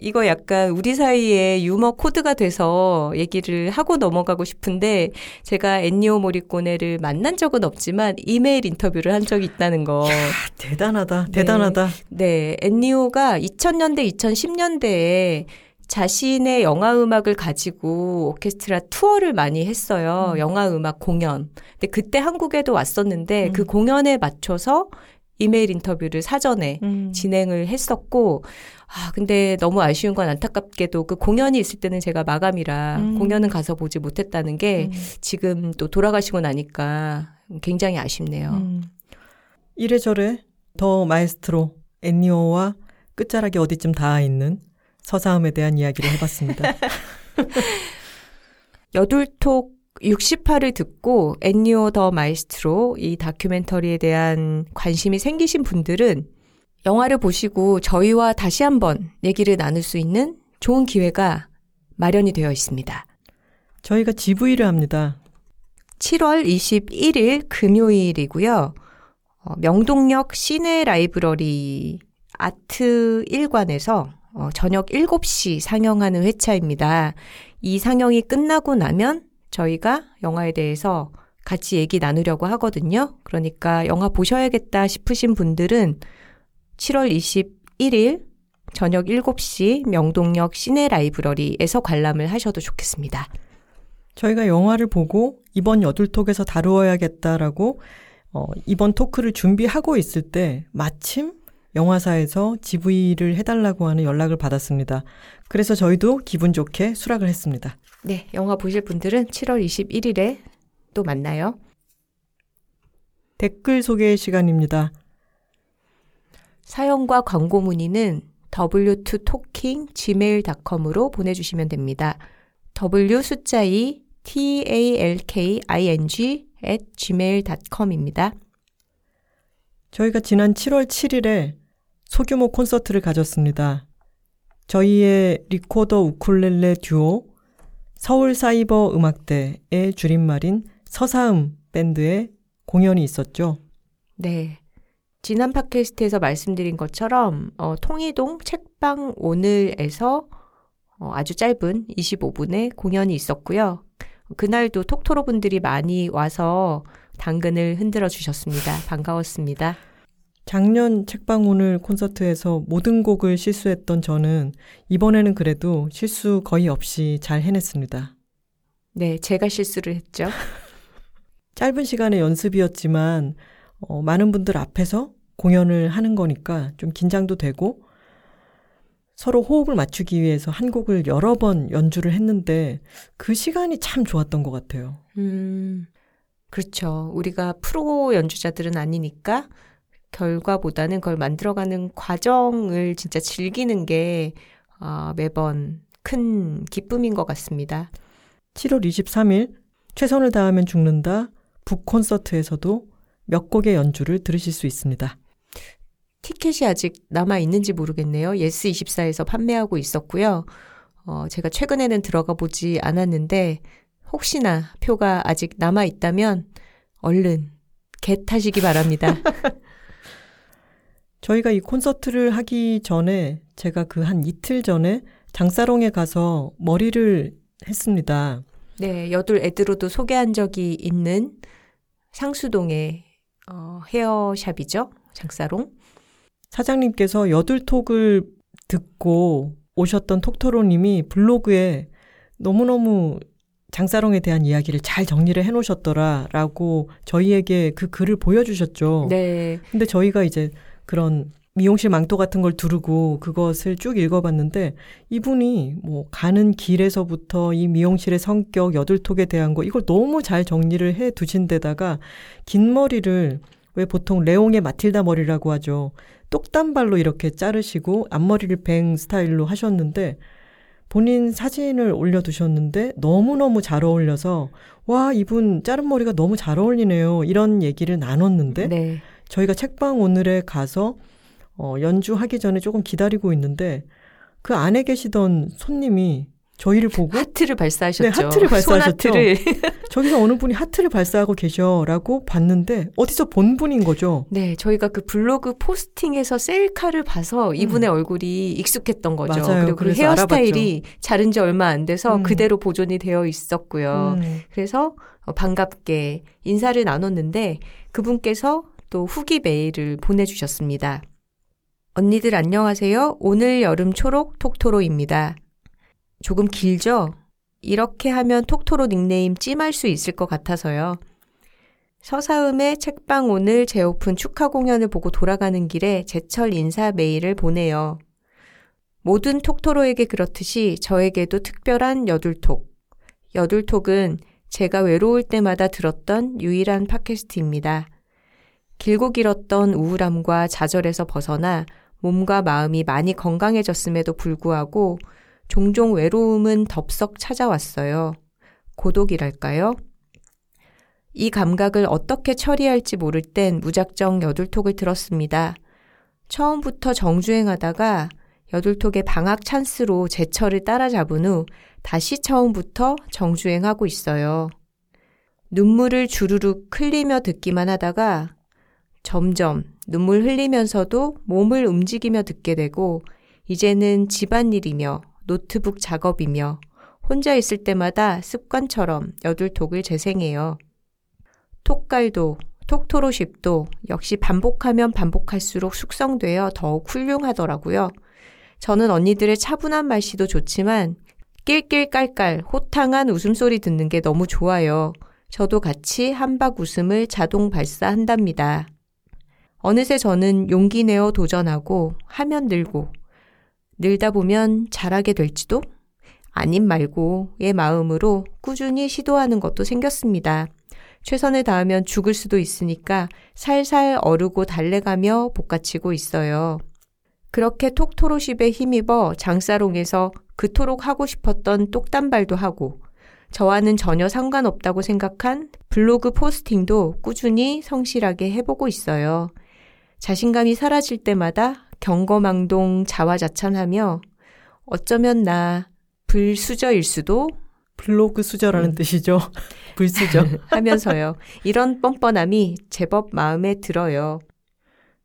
이거 약간 우리 사이에 유머 코드가 돼서 얘기를 하고 넘어가고 싶은데 제가 엔니오 모리꼬네를 만난 적은 없지만 이메일 인터뷰를 한 적이 있다는 거. 대단하다. 네. 대단하다. 네, 엔니오가 2000년대, 2010년대에 자신의 영화 음악을 가지고 오케스트라 투어를 많이 했어요. 음. 영화 음악 공연. 근데 그때 한국에도 왔었는데 음. 그 공연에 맞춰서 이메일 인터뷰를 사전에 음. 진행을 했었고, 아, 근데 너무 아쉬운 건 안타깝게도 그 공연이 있을 때는 제가 마감이라 음. 공연은 가서 보지 못했다는 게 음. 지금 또 돌아가시고 나니까 굉장히 아쉽네요. 음. 이래저래 더 마에스트로 엔니오와 끝자락이 어디쯤 닿아 있는 서사음에 대한 이야기를 해봤습니다. 여둘톡 60화를 듣고 Ennio the Maestro 이 다큐멘터리에 대한 관심이 생기신 분들은 영화를 보시고 저희와 다시 한번 얘기를 나눌 수 있는 좋은 기회가 마련이 되어 있습니다. 저희가 GV를 합니다. 7월 21일 금요일이고요. 어, 명동역 시내 라이브러리 아트 1관에서 어, 저녁 7시 상영하는 회차입니다. 이 상영이 끝나고 나면 저희가 영화에 대해서 같이 얘기 나누려고 하거든요. 그러니까 영화 보셔야겠다 싶으신 분들은 7월 21일 저녁 7시 명동역 시내 라이브러리에서 관람을 하셔도 좋겠습니다. 저희가 영화를 보고 이번 여둘톡에서 다루어야겠다라고 어, 이번 토크를 준비하고 있을 때 마침 영화사에서 GV를 해달라고 하는 연락을 받았습니다. 그래서 저희도 기분 좋게 수락을 했습니다. 네, 영화 보실 분들은 7월 21일에 또 만나요. 댓글 소개 시간입니다. 사연과 광고 문의는 w2talking gmail.com으로 보내주시면 됩니다. w 숫자 2 t a l k i n g at gmail.com입니다. 저희가 지난 7월 7일에 소규모 콘서트를 가졌습니다. 저희의 리코더 우쿨렐레 듀오 서울사이버 음악대의 줄임말인 서사음 밴드의 공연이 있었죠. 네. 지난 팟캐스트에서 말씀드린 것처럼 어, 통이동 책방 오늘에서 어, 아주 짧은 25분의 공연이 있었고요. 그날도 톡토로 분들이 많이 와서 당근을 흔들어 주셨습니다. 반가웠습니다. 작년 책방 오늘 콘서트에서 모든 곡을 실수했던 저는 이번에는 그래도 실수 거의 없이 잘 해냈습니다. 네, 제가 실수를 했죠. 짧은 시간의 연습이었지만 어, 많은 분들 앞에서 공연을 하는 거니까 좀 긴장도 되고 서로 호흡을 맞추기 위해서 한 곡을 여러 번 연주를 했는데 그 시간이 참 좋았던 것 같아요. 음, 그렇죠. 우리가 프로 연주자들은 아니니까 결과보다는 그걸 만들어가는 과정을 진짜 즐기는 게 어, 매번 큰 기쁨인 것 같습니다. 7월 23일 최선을 다하면 죽는다 북 콘서트에서도 몇 곡의 연주를 들으실 수 있습니다. 티켓이 아직 남아 있는지 모르겠네요. 예스24에서 판매하고 있었고요. 어, 제가 최근에는 들어가 보지 않았는데 혹시나 표가 아직 남아 있다면 얼른 개 타시기 바랍니다. 저희가 이 콘서트를 하기 전에 제가 그 한 이틀 전에 장사롱에 가서 머리를 했습니다. 네, 여둘 애들로도 소개한 적이 있는 상수동의 어, 헤어샵이죠. 장사롱. 사장님께서 여둘톡을 듣고 오셨던 톡토로님이 블로그에 너무너무 장사롱에 대한 이야기를 잘 정리를 해 놓으셨더라라고 저희에게 그 글을 보여주셨죠. 네. 근데 저희가 이제 그런 미용실 망토 같은 걸 두르고 그것을 쭉 읽어봤는데 이분이 뭐 가는 길에서부터 이 미용실의 성격, 여들톡에 대한 거 이걸 너무 잘 정리를 해 두신 데다가 긴 머리를 왜 보통 레옹의 마틸다 머리라고 하죠. 똑단발로 이렇게 자르시고 앞머리를 뱅 스타일로 하셨는데 본인 사진을 올려두셨는데 너무너무 잘 어울려서 와, 이분 자른 머리가 너무 잘 어울리네요. 이런 얘기를 나눴는데 네. 저희가 책방 오늘에 가서 어, 연주하기 전에 조금 기다리고 있는데 그 안에 계시던 손님이 저희를 보고 하트를 발사하셨죠. 네, 하트를 발사하셨죠. 저기서 어느 분이 하트를 발사하고 계셔라고 봤는데 어디서 본 분인 거죠. 네, 저희가 그 블로그 포스팅에서 셀카를 봐서 이분의 얼굴이 익숙했던 거죠. 음. 맞아요. 그리고 그 헤어스타일이 자른 지 얼마 안 돼서 음. 그대로 보존이 되어 있었고요. 음. 그래서 어, 반갑게 인사를 나눴는데 그분께서 또 후기 메일을 보내주셨습니다. 언니들 안녕하세요. 오늘 여름 초록 톡토로입니다. 조금 길죠? 이렇게 하면 톡토로 닉네임 찜할 수 있을 것 같아서요. 서사음의 책방 오늘 재오픈 축하 공연을 보고 돌아가는 길에 제철 인사 메일을 보내요. 모든 톡토로에게 그렇듯이 저에게도 특별한 여둘톡. 여둘톡은 제가 외로울 때마다 들었던 유일한 팟캐스트입니다. 길고 길었던 우울함과 좌절에서 벗어나 몸과 마음이 많이 건강해졌음에도 불구하고 종종 외로움은 덥석 찾아왔어요. 고독이랄까요? 이 감각을 어떻게 처리할지 모를 땐 무작정 여둘톡을 들었습니다. 처음부터 정주행하다가 여둘톡의 방학 찬스로 제철을 따라잡은 후 다시 처음부터 정주행하고 있어요. 눈물을 주르륵 흘리며 듣기만 하다가 점점 눈물 흘리면서도 몸을 움직이며 듣게 되고 이제는 집안일이며 노트북 작업이며 혼자 있을 때마다 습관처럼 여둘톡을 재생해요. 톡갈도 톡토로쉽도 역시 반복하면 반복할수록 숙성되어 더욱 훌륭하더라고요. 저는 언니들의 차분한 말씨도 좋지만 낄낄깔깔 호탕한 웃음소리 듣는 게 너무 좋아요. 저도 같이 한박 웃음을 자동 발사한답니다. 어느새 저는 용기 내어 도전하고 하면 늘고 늘다 보면 잘하게 될지도 아님 말고의 마음으로 꾸준히 시도하는 것도 생겼습니다. 최선을 다하면 죽을 수도 있으니까 살살 어르고 달래가며 볶아치고 있어요. 그렇게 톡토로십에 힘입어 장사롱에서 그토록 하고 싶었던 똑단발도 하고 저와는 전혀 상관없다고 생각한 블로그 포스팅도 꾸준히 성실하게 해보고 있어요. 자신감이 사라질 때마다 경거망동 자화자찬하며 어쩌면 나 불수저일 수도 블로그 수저라는 음. 뜻이죠. 불수저. 하면서요. 이런 뻔뻔함이 제법 마음에 들어요.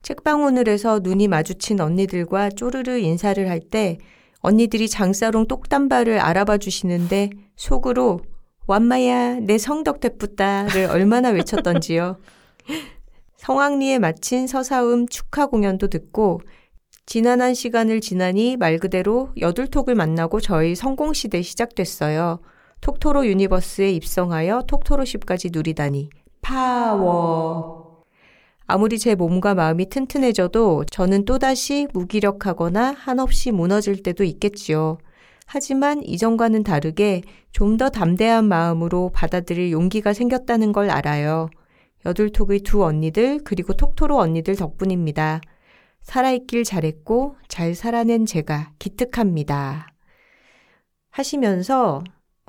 책방 오늘에서 눈이 마주친 언니들과 쪼르르 인사를 할 때 언니들이 장사롱 똑단발을 알아봐 주시는데 속으로 옴마야 내 성덕 돼뿟다를 얼마나 외쳤던지요. 성황리에 마친 서사음 축하 공연도 듣고 지난한 시간을 지나니 말 그대로 여둘톡을 만나고 저희 성공시대 시작됐어요. 톡토로 유니버스에 입성하여 톡토로십까지 누리다니 파워. 아무리 제 몸과 마음이 튼튼해져도 저는 또다시 무기력하거나 한없이 무너질 때도 있겠지요. 하지만 이전과는 다르게 좀 더 담대한 마음으로 받아들일 용기가 생겼다는 걸 알아요. 여둘톡의 두 언니들 그리고 톡토로 언니들 덕분입니다. 살아있길 잘했고 잘 살아낸 제가 기특합니다. 하시면서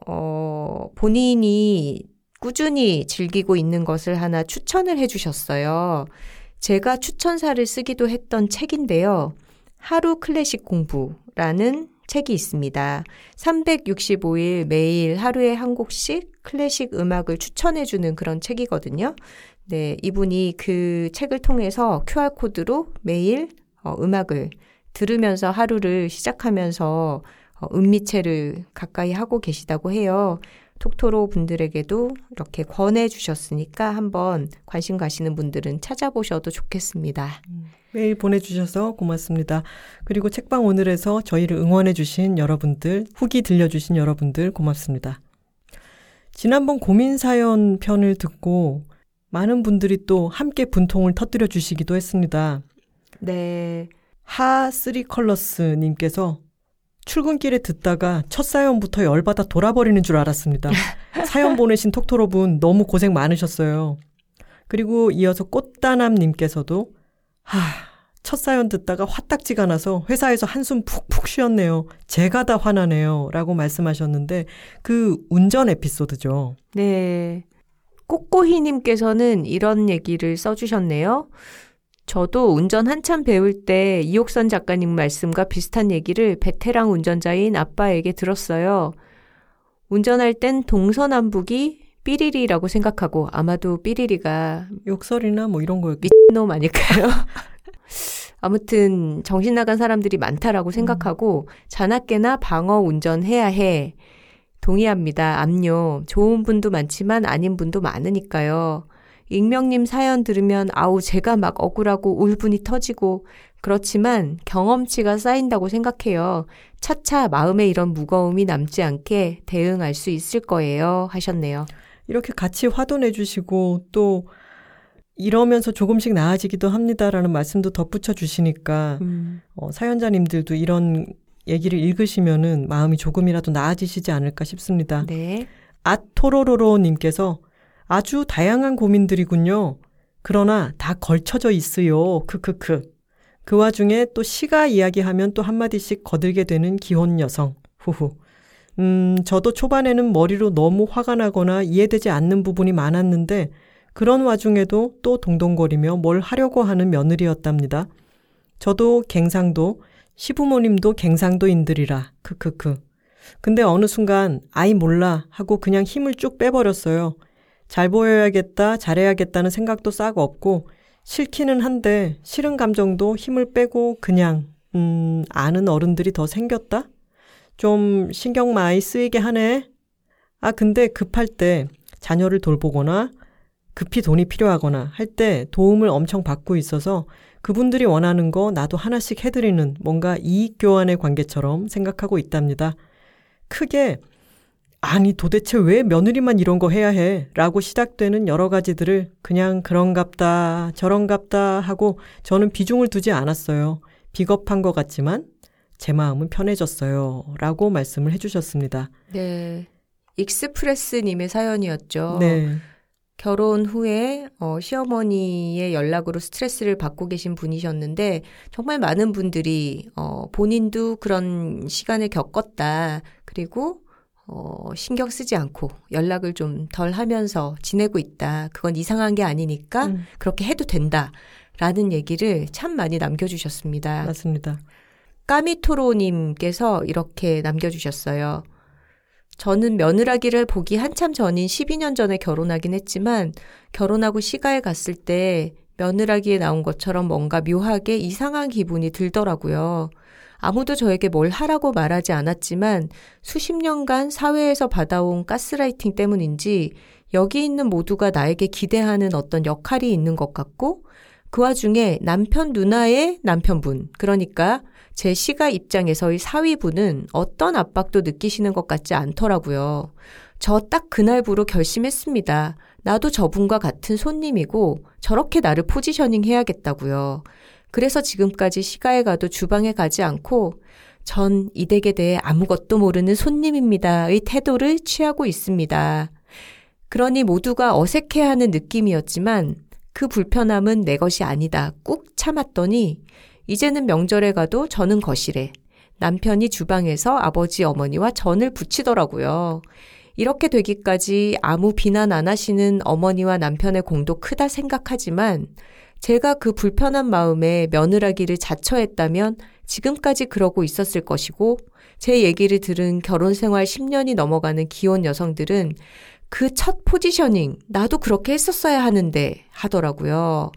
어, 본인이 꾸준히 즐기고 있는 것을 하나 추천을 해주셨어요. 제가 추천사를 쓰기도 했던 책인데요. 하루 클래식 공부라는 책이 있습니다. 365일 매일 하루에 한 곡씩 클래식 음악을 추천해주는 그런 책이거든요. 네, 이분이 그 책을 통해서 QR코드로 매일 어, 음악을 들으면서 하루를 시작하면서 어, 음미체를 가까이 하고 계시다고 해요. 톡토로 분들에게도 이렇게 권해 주셨으니까 한번 관심 가시는 분들은 찾아보셔도 좋겠습니다. 메일 보내주셔서 고맙습니다. 그리고 책방 오늘에서 저희를 응원해주신 여러분들, 후기 들려주신 여러분들 고맙습니다. 지난번 고민 사연 편을 듣고 많은 분들이 또 함께 분통을 터뜨려 주시기도 했습니다. 네. 하 Three Colors 님께서 출근길에 듣다가 첫 사연부터 열받아 돌아버리는 줄 알았습니다. 사연 보내신 톡토로분 너무 고생 많으셨어요. 그리고 이어서 꽃다남 님께서도 하, 첫 사연 듣다가 화딱지가 나서 회사에서 한숨 푹푹 쉬었네요. 제가 다 화나네요. 라고 말씀하셨는데 그 운전 에피소드죠. 네. 꼬꼬희님께서는 이런 얘기를 써주셨네요. 저도 운전 한참 배울 때 이옥선 작가님 말씀과 비슷한 얘기를 베테랑 운전자인 아빠에게 들었어요. 운전할 땐 동서남북이 삐리리라고 생각하고 아마도 삐리리가 욕설이나 뭐 이런 거였 미친놈 아닐까요? 아무튼 정신 나간 사람들이 많다라고 생각하고 자나깨나 방어 운전해야 해. 동의합니다. 압류. 좋은 분도 많지만 아닌 분도 많으니까요. 익명님 사연 들으면 아우 제가 막 억울하고 울분이 터지고 그렇지만 경험치가 쌓인다고 생각해요. 차차 마음에 이런 무거움이 남지 않게 대응할 수 있을 거예요. 하셨네요. 이렇게 같이 화도 내주시고 또 이러면서 조금씩 나아지기도 합니다라는 말씀도 덧붙여 주시니까 음. 어, 사연자님들도 이런 얘기를 읽으시면은 마음이 조금이라도 나아지시지 않을까 싶습니다. 네. 아토로로로님께서 아주 다양한 고민들이군요. 그러나 다 걸쳐져 있어요. 크크크. 그 와중에 또 시가 이야기하면 또 한마디씩 거들게 되는 기혼 여성. 후후. 음, 저도 초반에는 머리로 너무 화가 나거나 이해되지 않는 부분이 많았는데 그런 와중에도 또 동동거리며 뭘 하려고 하는 며느리였답니다. 저도 갱상도, 시부모님도 갱상도인들이라. 크크크. 근데 어느 순간 아이 몰라 하고 그냥 힘을 쭉 빼버렸어요. 잘 보여야겠다, 잘해야겠다는 생각도 싹 없고, 싫기는 한데, 싫은 감정도 힘을 빼고 그냥, 음, 아는 어른들이 더 생겼다? 좀 신경 많이 쓰이게 하네? 아, 근데 급할 때 자녀를 돌보거나, 급히 돈이 필요하거나 할 때 도움을 엄청 받고 있어서 그분들이 원하는 거 나도 하나씩 해드리는 뭔가 이익 교환의 관계처럼 생각하고 있답니다. 크게 아니 도대체 왜 며느리만 이런 거 해야 해? 라고 시작되는 여러 가지들을 그냥 그런갑다 저런갑다 하고 저는 비중을 두지 않았어요. 비겁한 것 같지만 제 마음은 편해졌어요. 라고 말씀을 해주셨습니다. 네. 익스프레스님의 사연이었죠. 네. 결혼 후에 어, 시어머니의 연락으로 스트레스를 받고 계신 분이셨는데 정말 많은 분들이 어, 본인도 그런 시간을 겪었다. 그리고 어, 신경 쓰지 않고 연락을 좀 덜 하면서 지내고 있다. 그건 이상한 게 아니니까 음. 그렇게 해도 된다. 라는 얘기를 참 많이 남겨주셨습니다. 맞습니다. 까미토로님께서 이렇게 남겨주셨어요. 저는 며느라기를 보기 한참 전인 12년 전에 결혼하긴 했지만 결혼하고 시가에 갔을 때 며느라기에 나온 것처럼 뭔가 묘하게 이상한 기분이 들더라고요. 아무도 저에게 뭘 하라고 말하지 않았지만 수십 년간 사회에서 받아온 가스라이팅 때문인지 여기 있는 모두가 나에게 기대하는 어떤 역할이 있는 것 같고 그 와중에 남편 누나의 남편분, 그러니까 제 시가 입장에서의 사위분은 어떤 압박도 느끼시는 것 같지 않더라고요. 저 딱 그날부로 결심했습니다. 나도 저분과 같은 손님이고 저렇게 나를 포지셔닝 해야겠다고요. 그래서 지금까지 시가에 가도 주방에 가지 않고 전 이 댁에 대해 아무것도 모르는 손님입니다의 태도를 취하고 있습니다. 그러니 모두가 어색해하는 느낌이었지만 그 불편함은 내 것이 아니다. 꾹 참았더니 이제는 명절에 가도 저는 거실에, 남편이 주방에서 아버지 어머니와 전을 부치더라고요. 이렇게 되기까지 아무 비난 안 하시는 어머니와 남편의 공도 크다 생각하지만 제가 그 불편한 마음에 며느라기를 자처했다면 지금까지 그러고 있었을 것이고 제 얘기를 들은 결혼 생활 10년이 넘어가는 기혼 여성들은 그 첫 포지셔닝 나도 그렇게 했었어야 하는데 하더라고요.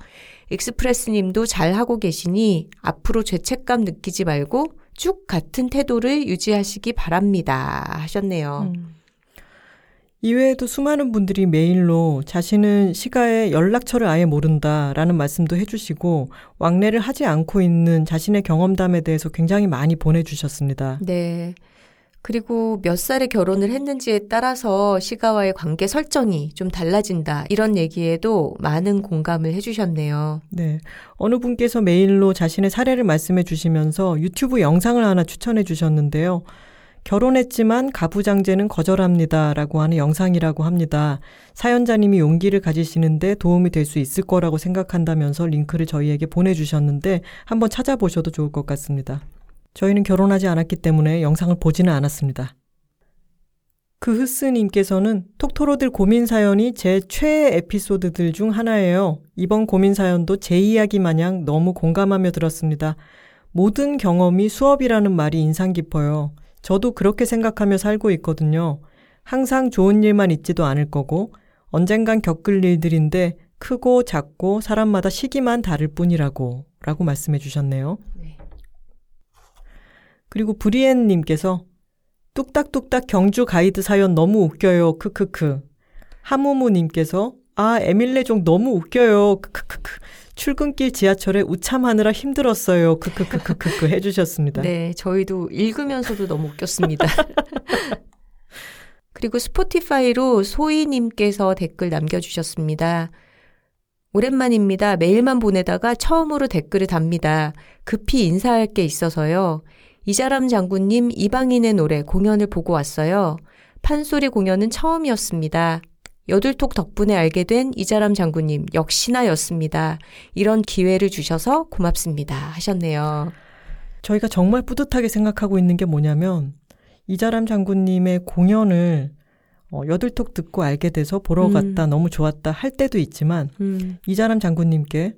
익스프레스 님도 잘 하고 계시니 앞으로 죄책감 느끼지 말고 쭉 같은 태도를 유지하시기 바랍니다. 하셨네요. 음. 이외에도 수많은 분들이 메일로 자신은 시가의 연락처를 아예 모른다라는 말씀도 해주시고 왕래를 하지 않고 있는 자신의 경험담에 대해서 굉장히 많이 보내주셨습니다. 네. 그리고 몇 살에 결혼을 했는지에 따라서 시가와의 관계 설정이 좀 달라진다. 이런 얘기에도 많은 공감을 해주셨네요. 네. 어느 분께서 메일로 자신의 사례를 말씀해 주시면서 유튜브 영상을 하나 추천해 주셨는데요. 결혼했지만 가부장제는 거절합니다. 라고 하는 영상이라고 합니다. 사연자님이 용기를 가지시는데 도움이 될 수 있을 거라고 생각한다면서 링크를 저희에게 보내주셨는데 한번 찾아보셔도 좋을 것 같습니다. 저희는 결혼하지 않았기 때문에 영상을 보지는 않았습니다. 그 흐스님께서는 톡토로들 고민 사연이 제 최애 에피소드들 중 하나예요. 이번 고민 사연도 제 이야기 마냥 너무 공감하며 들었습니다. 모든 경험이 수업이라는 말이 인상 깊어요. 저도 그렇게 생각하며 살고 있거든요. 항상 좋은 일만 있지도 않을 거고, 언젠간 겪을 일들인데 크고 작고 사람마다 시기만 다를 뿐이라고, 라고 말씀해 주셨네요. 네. 그리고 브리엔님께서 뚝딱뚝딱 경주 가이드 사연 너무 웃겨요. 크크크. 하무무님께서 아, 에밀레종 너무 웃겨요. 크크크크. 출근길 지하철에 우참하느라 힘들었어요. 크크크크크 해주셨습니다. 네, 저희도 읽으면서도 너무 웃겼습니다. 그리고 스포티파이로 소희님께서 댓글 남겨주셨습니다. 오랜만입니다. 메일만 보내다가 처음으로 댓글을 답니다. 급히 인사할 게 있어서요. 이자람 장군님 이방인의 노래 공연을 보고 왔어요. 판소리 공연은 처음이었습니다. 여둘톡 덕분에 알게 된 이자람 장군님 역시나였습니다. 이런 기회를 주셔서 고맙습니다. 하셨네요. 저희가 정말 뿌듯하게 생각하고 있는 게 뭐냐면 이자람 장군님의 공연을 어, 여둘톡 듣고 알게 돼서 보러 음. 갔다 너무 좋았다 할 때도 있지만 음. 이자람 장군님께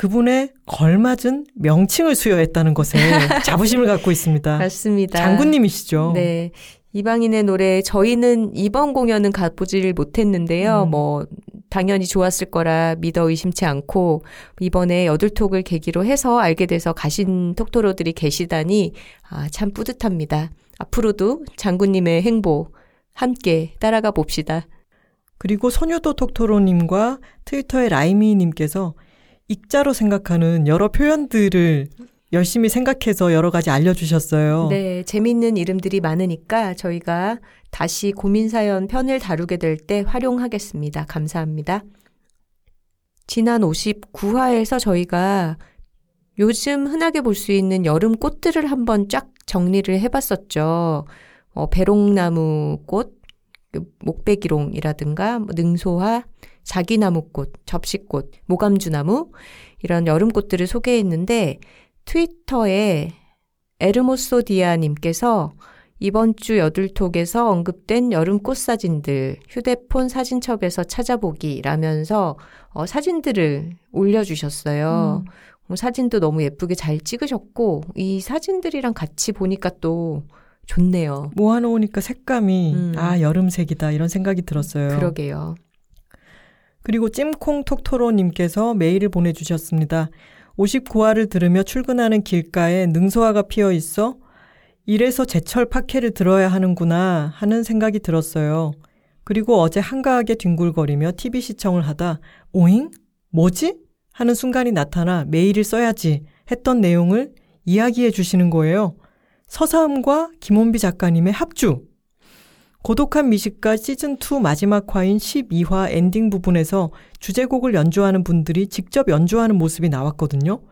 그분의 걸맞은 명칭을 수여했다는 것에 자부심을 갖고 있습니다. 맞습니다. 장군님이시죠. 네. 이방인의 노래 저희는 이번 공연은 가보지를 못했는데요. 음. 뭐 당연히 좋았을 거라 믿어 의심치 않고 이번에 여둘톡을 계기로 해서 알게 돼서 가신 톡토로들이 계시다니 아, 참 뿌듯합니다. 앞으로도 장군님의 행보 함께 따라가 봅시다. 그리고 소녀도 톡토로님과 트위터의 라이미님께서 익자로 생각하는 여러 표현들을 열심히 생각해서 여러 가지 알려주셨어요. 네, 재밌는 이름들이 많으니까 저희가 다시 고민사연 편을 다루게 될 때 활용하겠습니다. 감사합니다. 지난 59화에서 저희가 요즘 흔하게 볼 수 있는 여름 꽃들을 한번 쫙 정리를 해봤었죠. 어, 배롱나무 꽃, 그 목배기롱이라든가 뭐 능소화, 자기나무꽃, 접시꽃, 모감주나무 이런 여름꽃들을 소개했는데 트위터에 에르모소디아님께서 이번 주 여둘톡에서 언급된 여름 꽃 사진들 휴대폰 사진첩에서 찾아보기라면서 어, 사진들을 올려주셨어요. 음. 어, 사진도 너무 예쁘게 잘 찍으셨고 이 사진들이랑 같이 보니까 또 좋네요. 모아놓으니까 색감이 음. 아 여름색이다 이런 생각이 들었어요. 그러게요. 그리고 찜콩 톡토로님께서 메일을 보내주셨습니다. 59화를 들으며 출근하는 길가에 능소화가 피어 있어 이래서 제철 파케를 들어야 하는구나 하는 생각이 들었어요. 그리고 어제 한가하게 뒹굴거리며 TV 시청을 하다 오잉? 뭐지? 하는 순간이 나타나 메일을 써야지 했던 내용을 이야기해 주시는 거예요. 서사음과 김원비 작가님의 합주. 고독한 미식가 시즌2 마지막 화인 12화 엔딩 부분에서 주제곡을 연주하는 분들이 직접 연주하는 모습이 나왔거든요.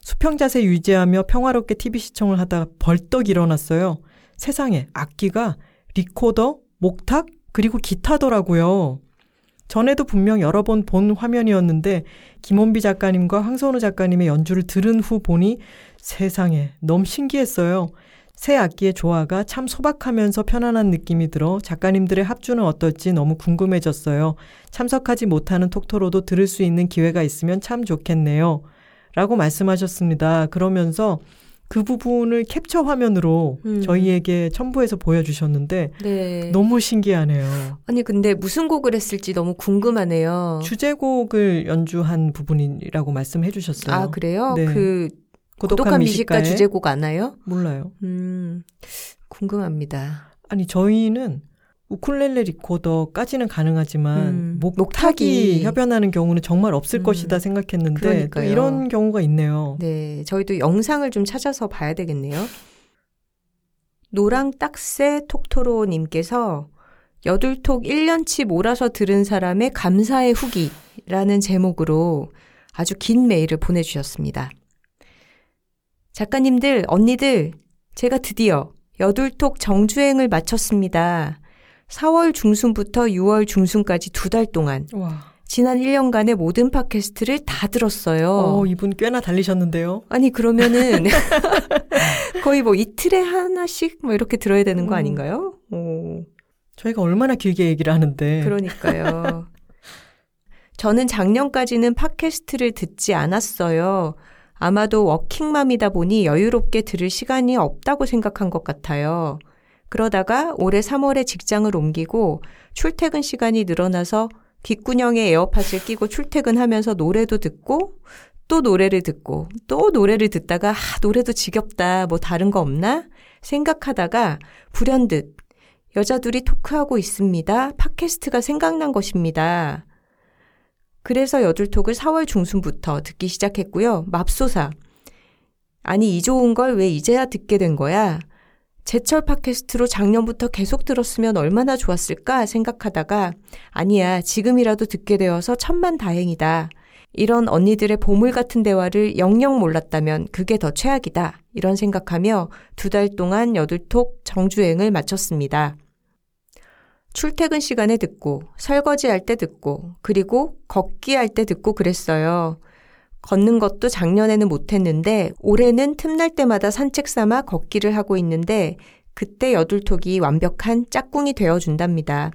수평 자세 유지하며 평화롭게 TV 시청을 하다 벌떡 일어났어요. 세상에 악기가 리코더, 목탁, 그리고 기타더라고요. 전에도 분명 여러 번 본 화면이었는데 김원비 작가님과 황선우 작가님의 연주를 들은 후 보니 세상에 너무 신기했어요. 새 악기의 조화가 참 소박하면서 편안한 느낌이 들어 작가님들의 합주는 어떨지 너무 궁금해졌어요. 참석하지 못하는 톡토로도 들을 수 있는 기회가 있으면 참 좋겠네요. 라고 말씀하셨습니다. 그러면서 그 부분을 캡처 화면으로 음. 저희에게 첨부해서 보여주셨는데 네. 너무 신기하네요. 아니 근데 무슨 곡을 했을지 너무 궁금하네요. 주제곡을 연주한 부분이라고 말씀해 주셨어요. 아 그래요? 네. 그 고독한 미식가 미식가의 주제곡 아나요? 몰라요. 음 궁금합니다. 아니 저희는 우쿨렐레 리코더까지는 가능하지만 음, 목타기, 목타기. 협연하는 경우는 정말 없을 음, 것이다 생각했는데 또. 이런 경우가 있네요. 네, 저희도 영상을 좀 찾아서 봐야 되겠네요. 노랑 딱새 톡토로 님께서 여둘톡 1년치 몰아서 들은 사람의 감사의 후기라는 제목으로 아주 긴 메일을 보내주셨습니다. 작가님들, 언니들, 제가 드디어 여둘톡 정주행을 마쳤습니다. 4월 중순부터 6월 중순까지 두 달 동안 와, 지난 1년간의 모든 팟캐스트를 다 들었어요. 어, 이분 꽤나 달리셨는데요. 아니 그러면은 거의 뭐 이틀에 하나씩 뭐 이렇게 들어야 되는 거 음. 아닌가요? 오, 저희가 얼마나 길게 얘기를 하는데 그러니까요. 저는 작년까지는 팟캐스트를 듣지 않았어요. 아마도 워킹맘이다 보니 여유롭게 들을 시간이 없다고 생각한 것 같아요. 그러다가 올해 3월에 직장을 옮기고 출퇴근 시간이 늘어나서 귓구녕에 에어팟을 끼고 출퇴근하면서 노래도 듣고 또 노래를 듣고 또 노래를 듣다가 아, 노래도 지겹다. 뭐 다른 거 없나? 생각하다가 불현듯 여자 둘이 토크하고 있습니다. 팟캐스트가 생각난 것입니다. 그래서 여둘톡을 4월 중순부터 듣기 시작했고요. 맙소사. 아니 이 좋은 걸 왜 이제야 듣게 된 거야? 제철 팟캐스트로 작년부터 계속 들었으면 얼마나 좋았을까 생각하다가 아니야 지금이라도 듣게 되어서 천만 다행이다. 이런 언니들의 보물 같은 대화를 영영 몰랐다면 그게 더 최악이다. 이런 생각하며 두 달 동안 여둘톡 정주행을 마쳤습니다. 출퇴근 시간에 듣고, 설거지 할 때 듣고, 그리고 걷기 할 때 듣고 그랬어요. 걷는 것도 작년에는 못했는데, 올해는 틈날 때마다 산책 삼아 걷기를 하고 있는데, 그때 여둘톡이 완벽한 짝꿍이 되어준답니다.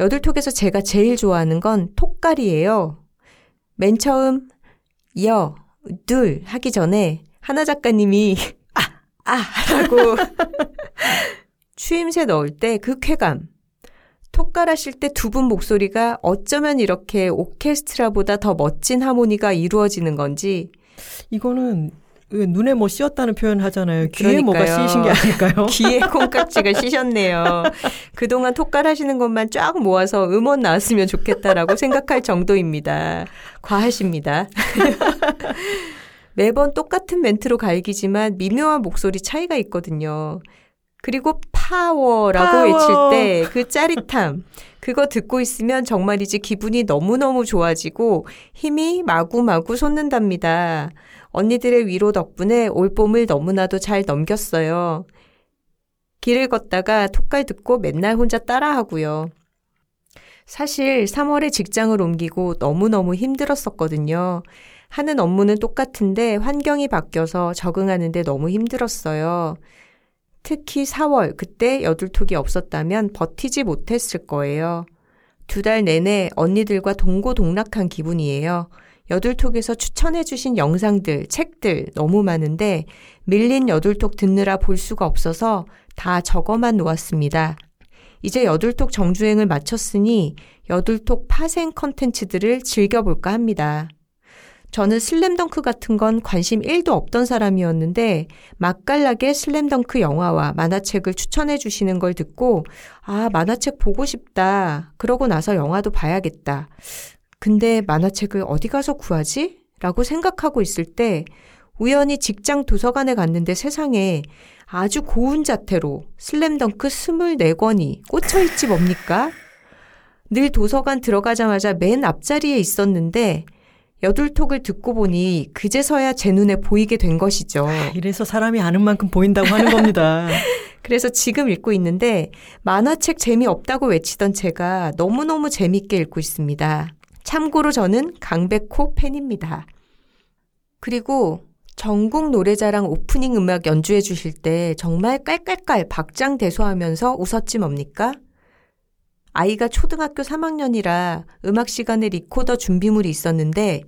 여둘톡에서 제가 제일 좋아하는 건 톡갈이에요. 맨 처음, 여, 둘 하기 전에 하나 작가님이 아, 아, 라고 추임새 넣을 때 그 쾌감. 톡갈 하실 때 두 분 목소리가 어쩌면 이렇게 오케스트라보다 더 멋진 하모니가 이루어지는 건지 이거는 왜 눈에 뭐 씌었다는 표현 하잖아요. 귀에 뭐가 그러니까요. 씌이신 게 아닐까요? 귀에 콩깍지가 씌셨네요. 그동안 톡갈 하시는 것만 쫙 모아서 음원 나왔으면 좋겠다라고 생각할 정도입니다. 과하십니다. 매번 똑같은 멘트로 갈기지만 미묘한 목소리 차이가 있거든요. 그리고 파워라고 파워. 외칠 때 그 짜릿함. 그거 듣고 있으면 정말이지 기분이 너무너무 좋아지고 힘이 마구마구 솟는답니다. 언니들의 위로 덕분에 올봄을 너무나도 잘 넘겼어요. 길을 걷다가 톡갈 듣고 맨날 혼자 따라하고요. 사실 3월에 직장을 옮기고 너무너무 힘들었었거든요. 하는 업무는 똑같은데 환경이 바뀌어서 적응하는데 너무 힘들었어요. 특히 4월, 그때 여둘톡이 없었다면 버티지 못했을 거예요. 두 달 내내 언니들과 동고동락한 기분이에요. 여둘톡에서 추천해주신 영상들, 책들 너무 많은데 밀린 여둘톡 듣느라 볼 수가 없어서 다 적어만 놓았습니다. 이제 여둘톡 정주행을 마쳤으니 여둘톡 파생 컨텐츠들을 즐겨볼까 합니다. 저는 슬램덩크 같은 건 관심 1도 없던 사람이었는데 맛깔나게 슬램덩크 영화와 만화책을 추천해 주시는 걸 듣고 아, 만화책 보고 싶다. 그러고 나서 영화도 봐야겠다. 근데 만화책을 어디 가서 구하지? 라고 생각하고 있을 때 우연히 직장 도서관에 갔는데 세상에 아주 고운 자태로 슬램덩크 24권이 꽂혀있지 뭡니까? 늘 도서관 들어가자마자 맨 앞자리에 있었는데 여둘톡을 듣고 보니 그제서야 제 눈에 보이게 된 것이죠. 이래서 사람이 아는 만큼 보인다고 하는 겁니다. 그래서 지금 읽고 있는데 만화책 재미없다고 외치던 제가 너무너무 재밌게 읽고 있습니다. 참고로 저는 강백호 팬입니다. 그리고 전국 노래자랑 오프닝 음악 연주해 주실 때 정말 깔깔깔 박장대소하면서 웃었지 뭡니까? 아이가 초등학교 3학년이라 음악 시간에 리코더 준비물이 있었는데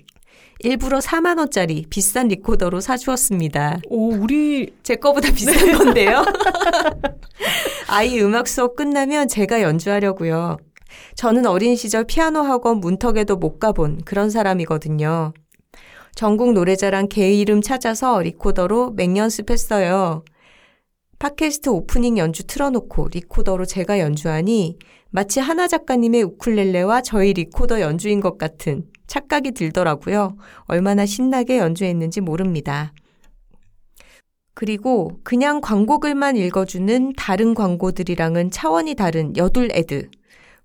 일부러 4만 원짜리 비싼 리코더로 사주었습니다. 오, 우리 제 거보다 비싼 건데요. 아이 음악 수업 끝나면 제가 연주하려고요. 저는 어린 시절 피아노 학원 문턱에도 못 가본 그런 사람이거든요. 전국 노래자랑 계이름 찾아서 리코더로 맹연습했어요. 팟캐스트 오프닝 연주 틀어놓고 리코더로 제가 연주하니 마치 하나 작가님의 우쿨렐레와 저의 리코더 연주인 것 같은 착각이 들더라고요. 얼마나 신나게 연주했는지 모릅니다. 그리고 그냥 광고글만 읽어주는 다른 광고들이랑은 차원이 다른 여둘 AD.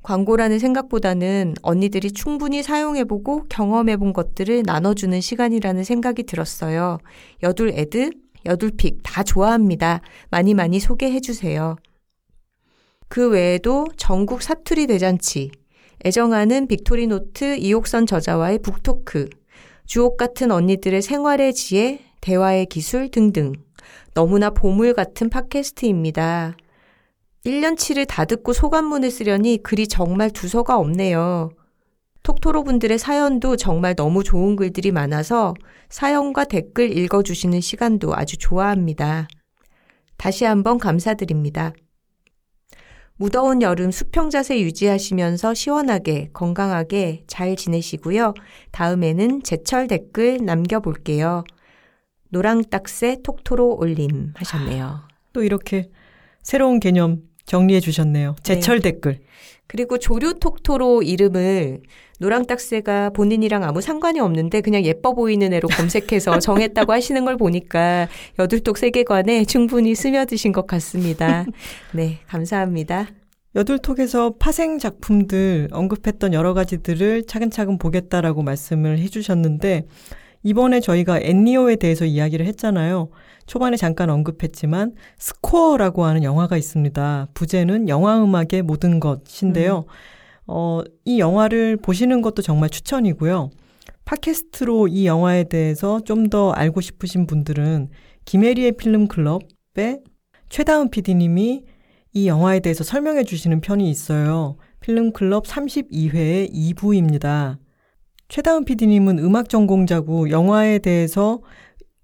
광고라는 생각보다는 언니들이 충분히 사용해보고 경험해본 것들을 나눠주는 시간이라는 생각이 들었어요. 여둘 AD, 여둘픽 다 좋아합니다. 많이 많이 소개해주세요. 그 외에도 전국 사투리 대잔치, 애정하는 빅토리노트 이옥선 저자와의 book talk, 주옥 같은 언니들의 생활의 지혜, 대화의 기술 등등. 너무나 보물 같은 팟캐스트입니다. 1년치를 다 듣고 소감문을 쓰려니 글이 정말 두서가 없네요. 톡토로 분들의 사연도 정말 너무 좋은 글들이 많아서 사연과 댓글 읽어주시는 시간도 아주 좋아합니다. 다시 한번 감사드립니다. 무더운 여름 수평 자세 유지하시면서 시원하게 건강하게 잘 지내시고요. 다음에는 제철 댓글 남겨볼게요. 노랑딱새 톡토로 올림 하셨네요. 또 이렇게 새로운 개념 정리해 주셨네요. 제철 네. 댓글. 그리고 조류 톡토로 이름을 노랑딱새가 본인이랑 아무 상관이 없는데 그냥 예뻐 보이는 애로 검색해서 정했다고 하시는 걸 보니까 여둘톡 세계관에 충분히 스며드신 것 같습니다. 네, 감사합니다. 여둘톡에서 파생 작품들 언급했던 여러 가지들을 차근차근 보겠다라고 말씀을 해주셨는데 이번에 저희가 엔니오에 대해서 이야기를 했잖아요. 초반에 잠깐 언급했지만 스코어라고 하는 영화가 있습니다. 부제는 영화 음악의 모든 것인데요. 음. 어, 이 영화를 보시는 것도 정말 추천이고요. 팟캐스트로 이 영화에 대해서 좀 더 알고 싶으신 분들은 김혜리의 필름 클럽의 최다은 PD님이 이 영화에 대해서 설명해 주시는 편이 있어요. 필름 클럽 32회의 2부입니다. 최다은 PD님은 음악 전공자고 영화에 대해서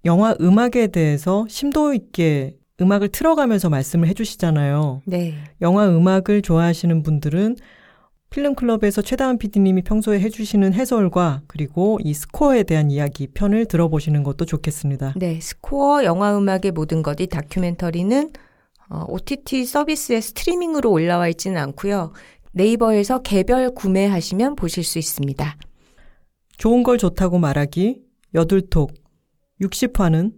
영화 음악에 대해서 심도 있게 음악을 틀어가면서 말씀을 해주시잖아요. 네. 영화 음악을 좋아하시는 분들은 필름클럽에서 최다은 PD님이 평소에 해주시는 해설과 그리고 이 스코어에 대한 이야기 편을 들어보시는 것도 좋겠습니다. 네, 스코어 영화 음악의 모든 것이 다큐멘터리는 어, OTT 서비스의 스트리밍으로 올라와 있지는 않고요. 네이버에서 개별 구매하시면 보실 수 있습니다. 좋은 걸 좋다고 말하기 여둘톡 60화는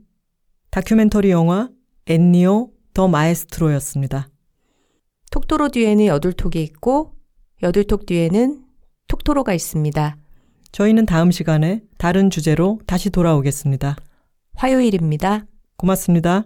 다큐멘터리 영화 엔니오 더 마에스트로였습니다. 톡토로 뒤에는 여둘톡이 있고 여둘톡 뒤에는 톡토로가 있습니다. 저희는 다음 시간에 다른 주제로 다시 돌아오겠습니다. 화요일입니다. 고맙습니다.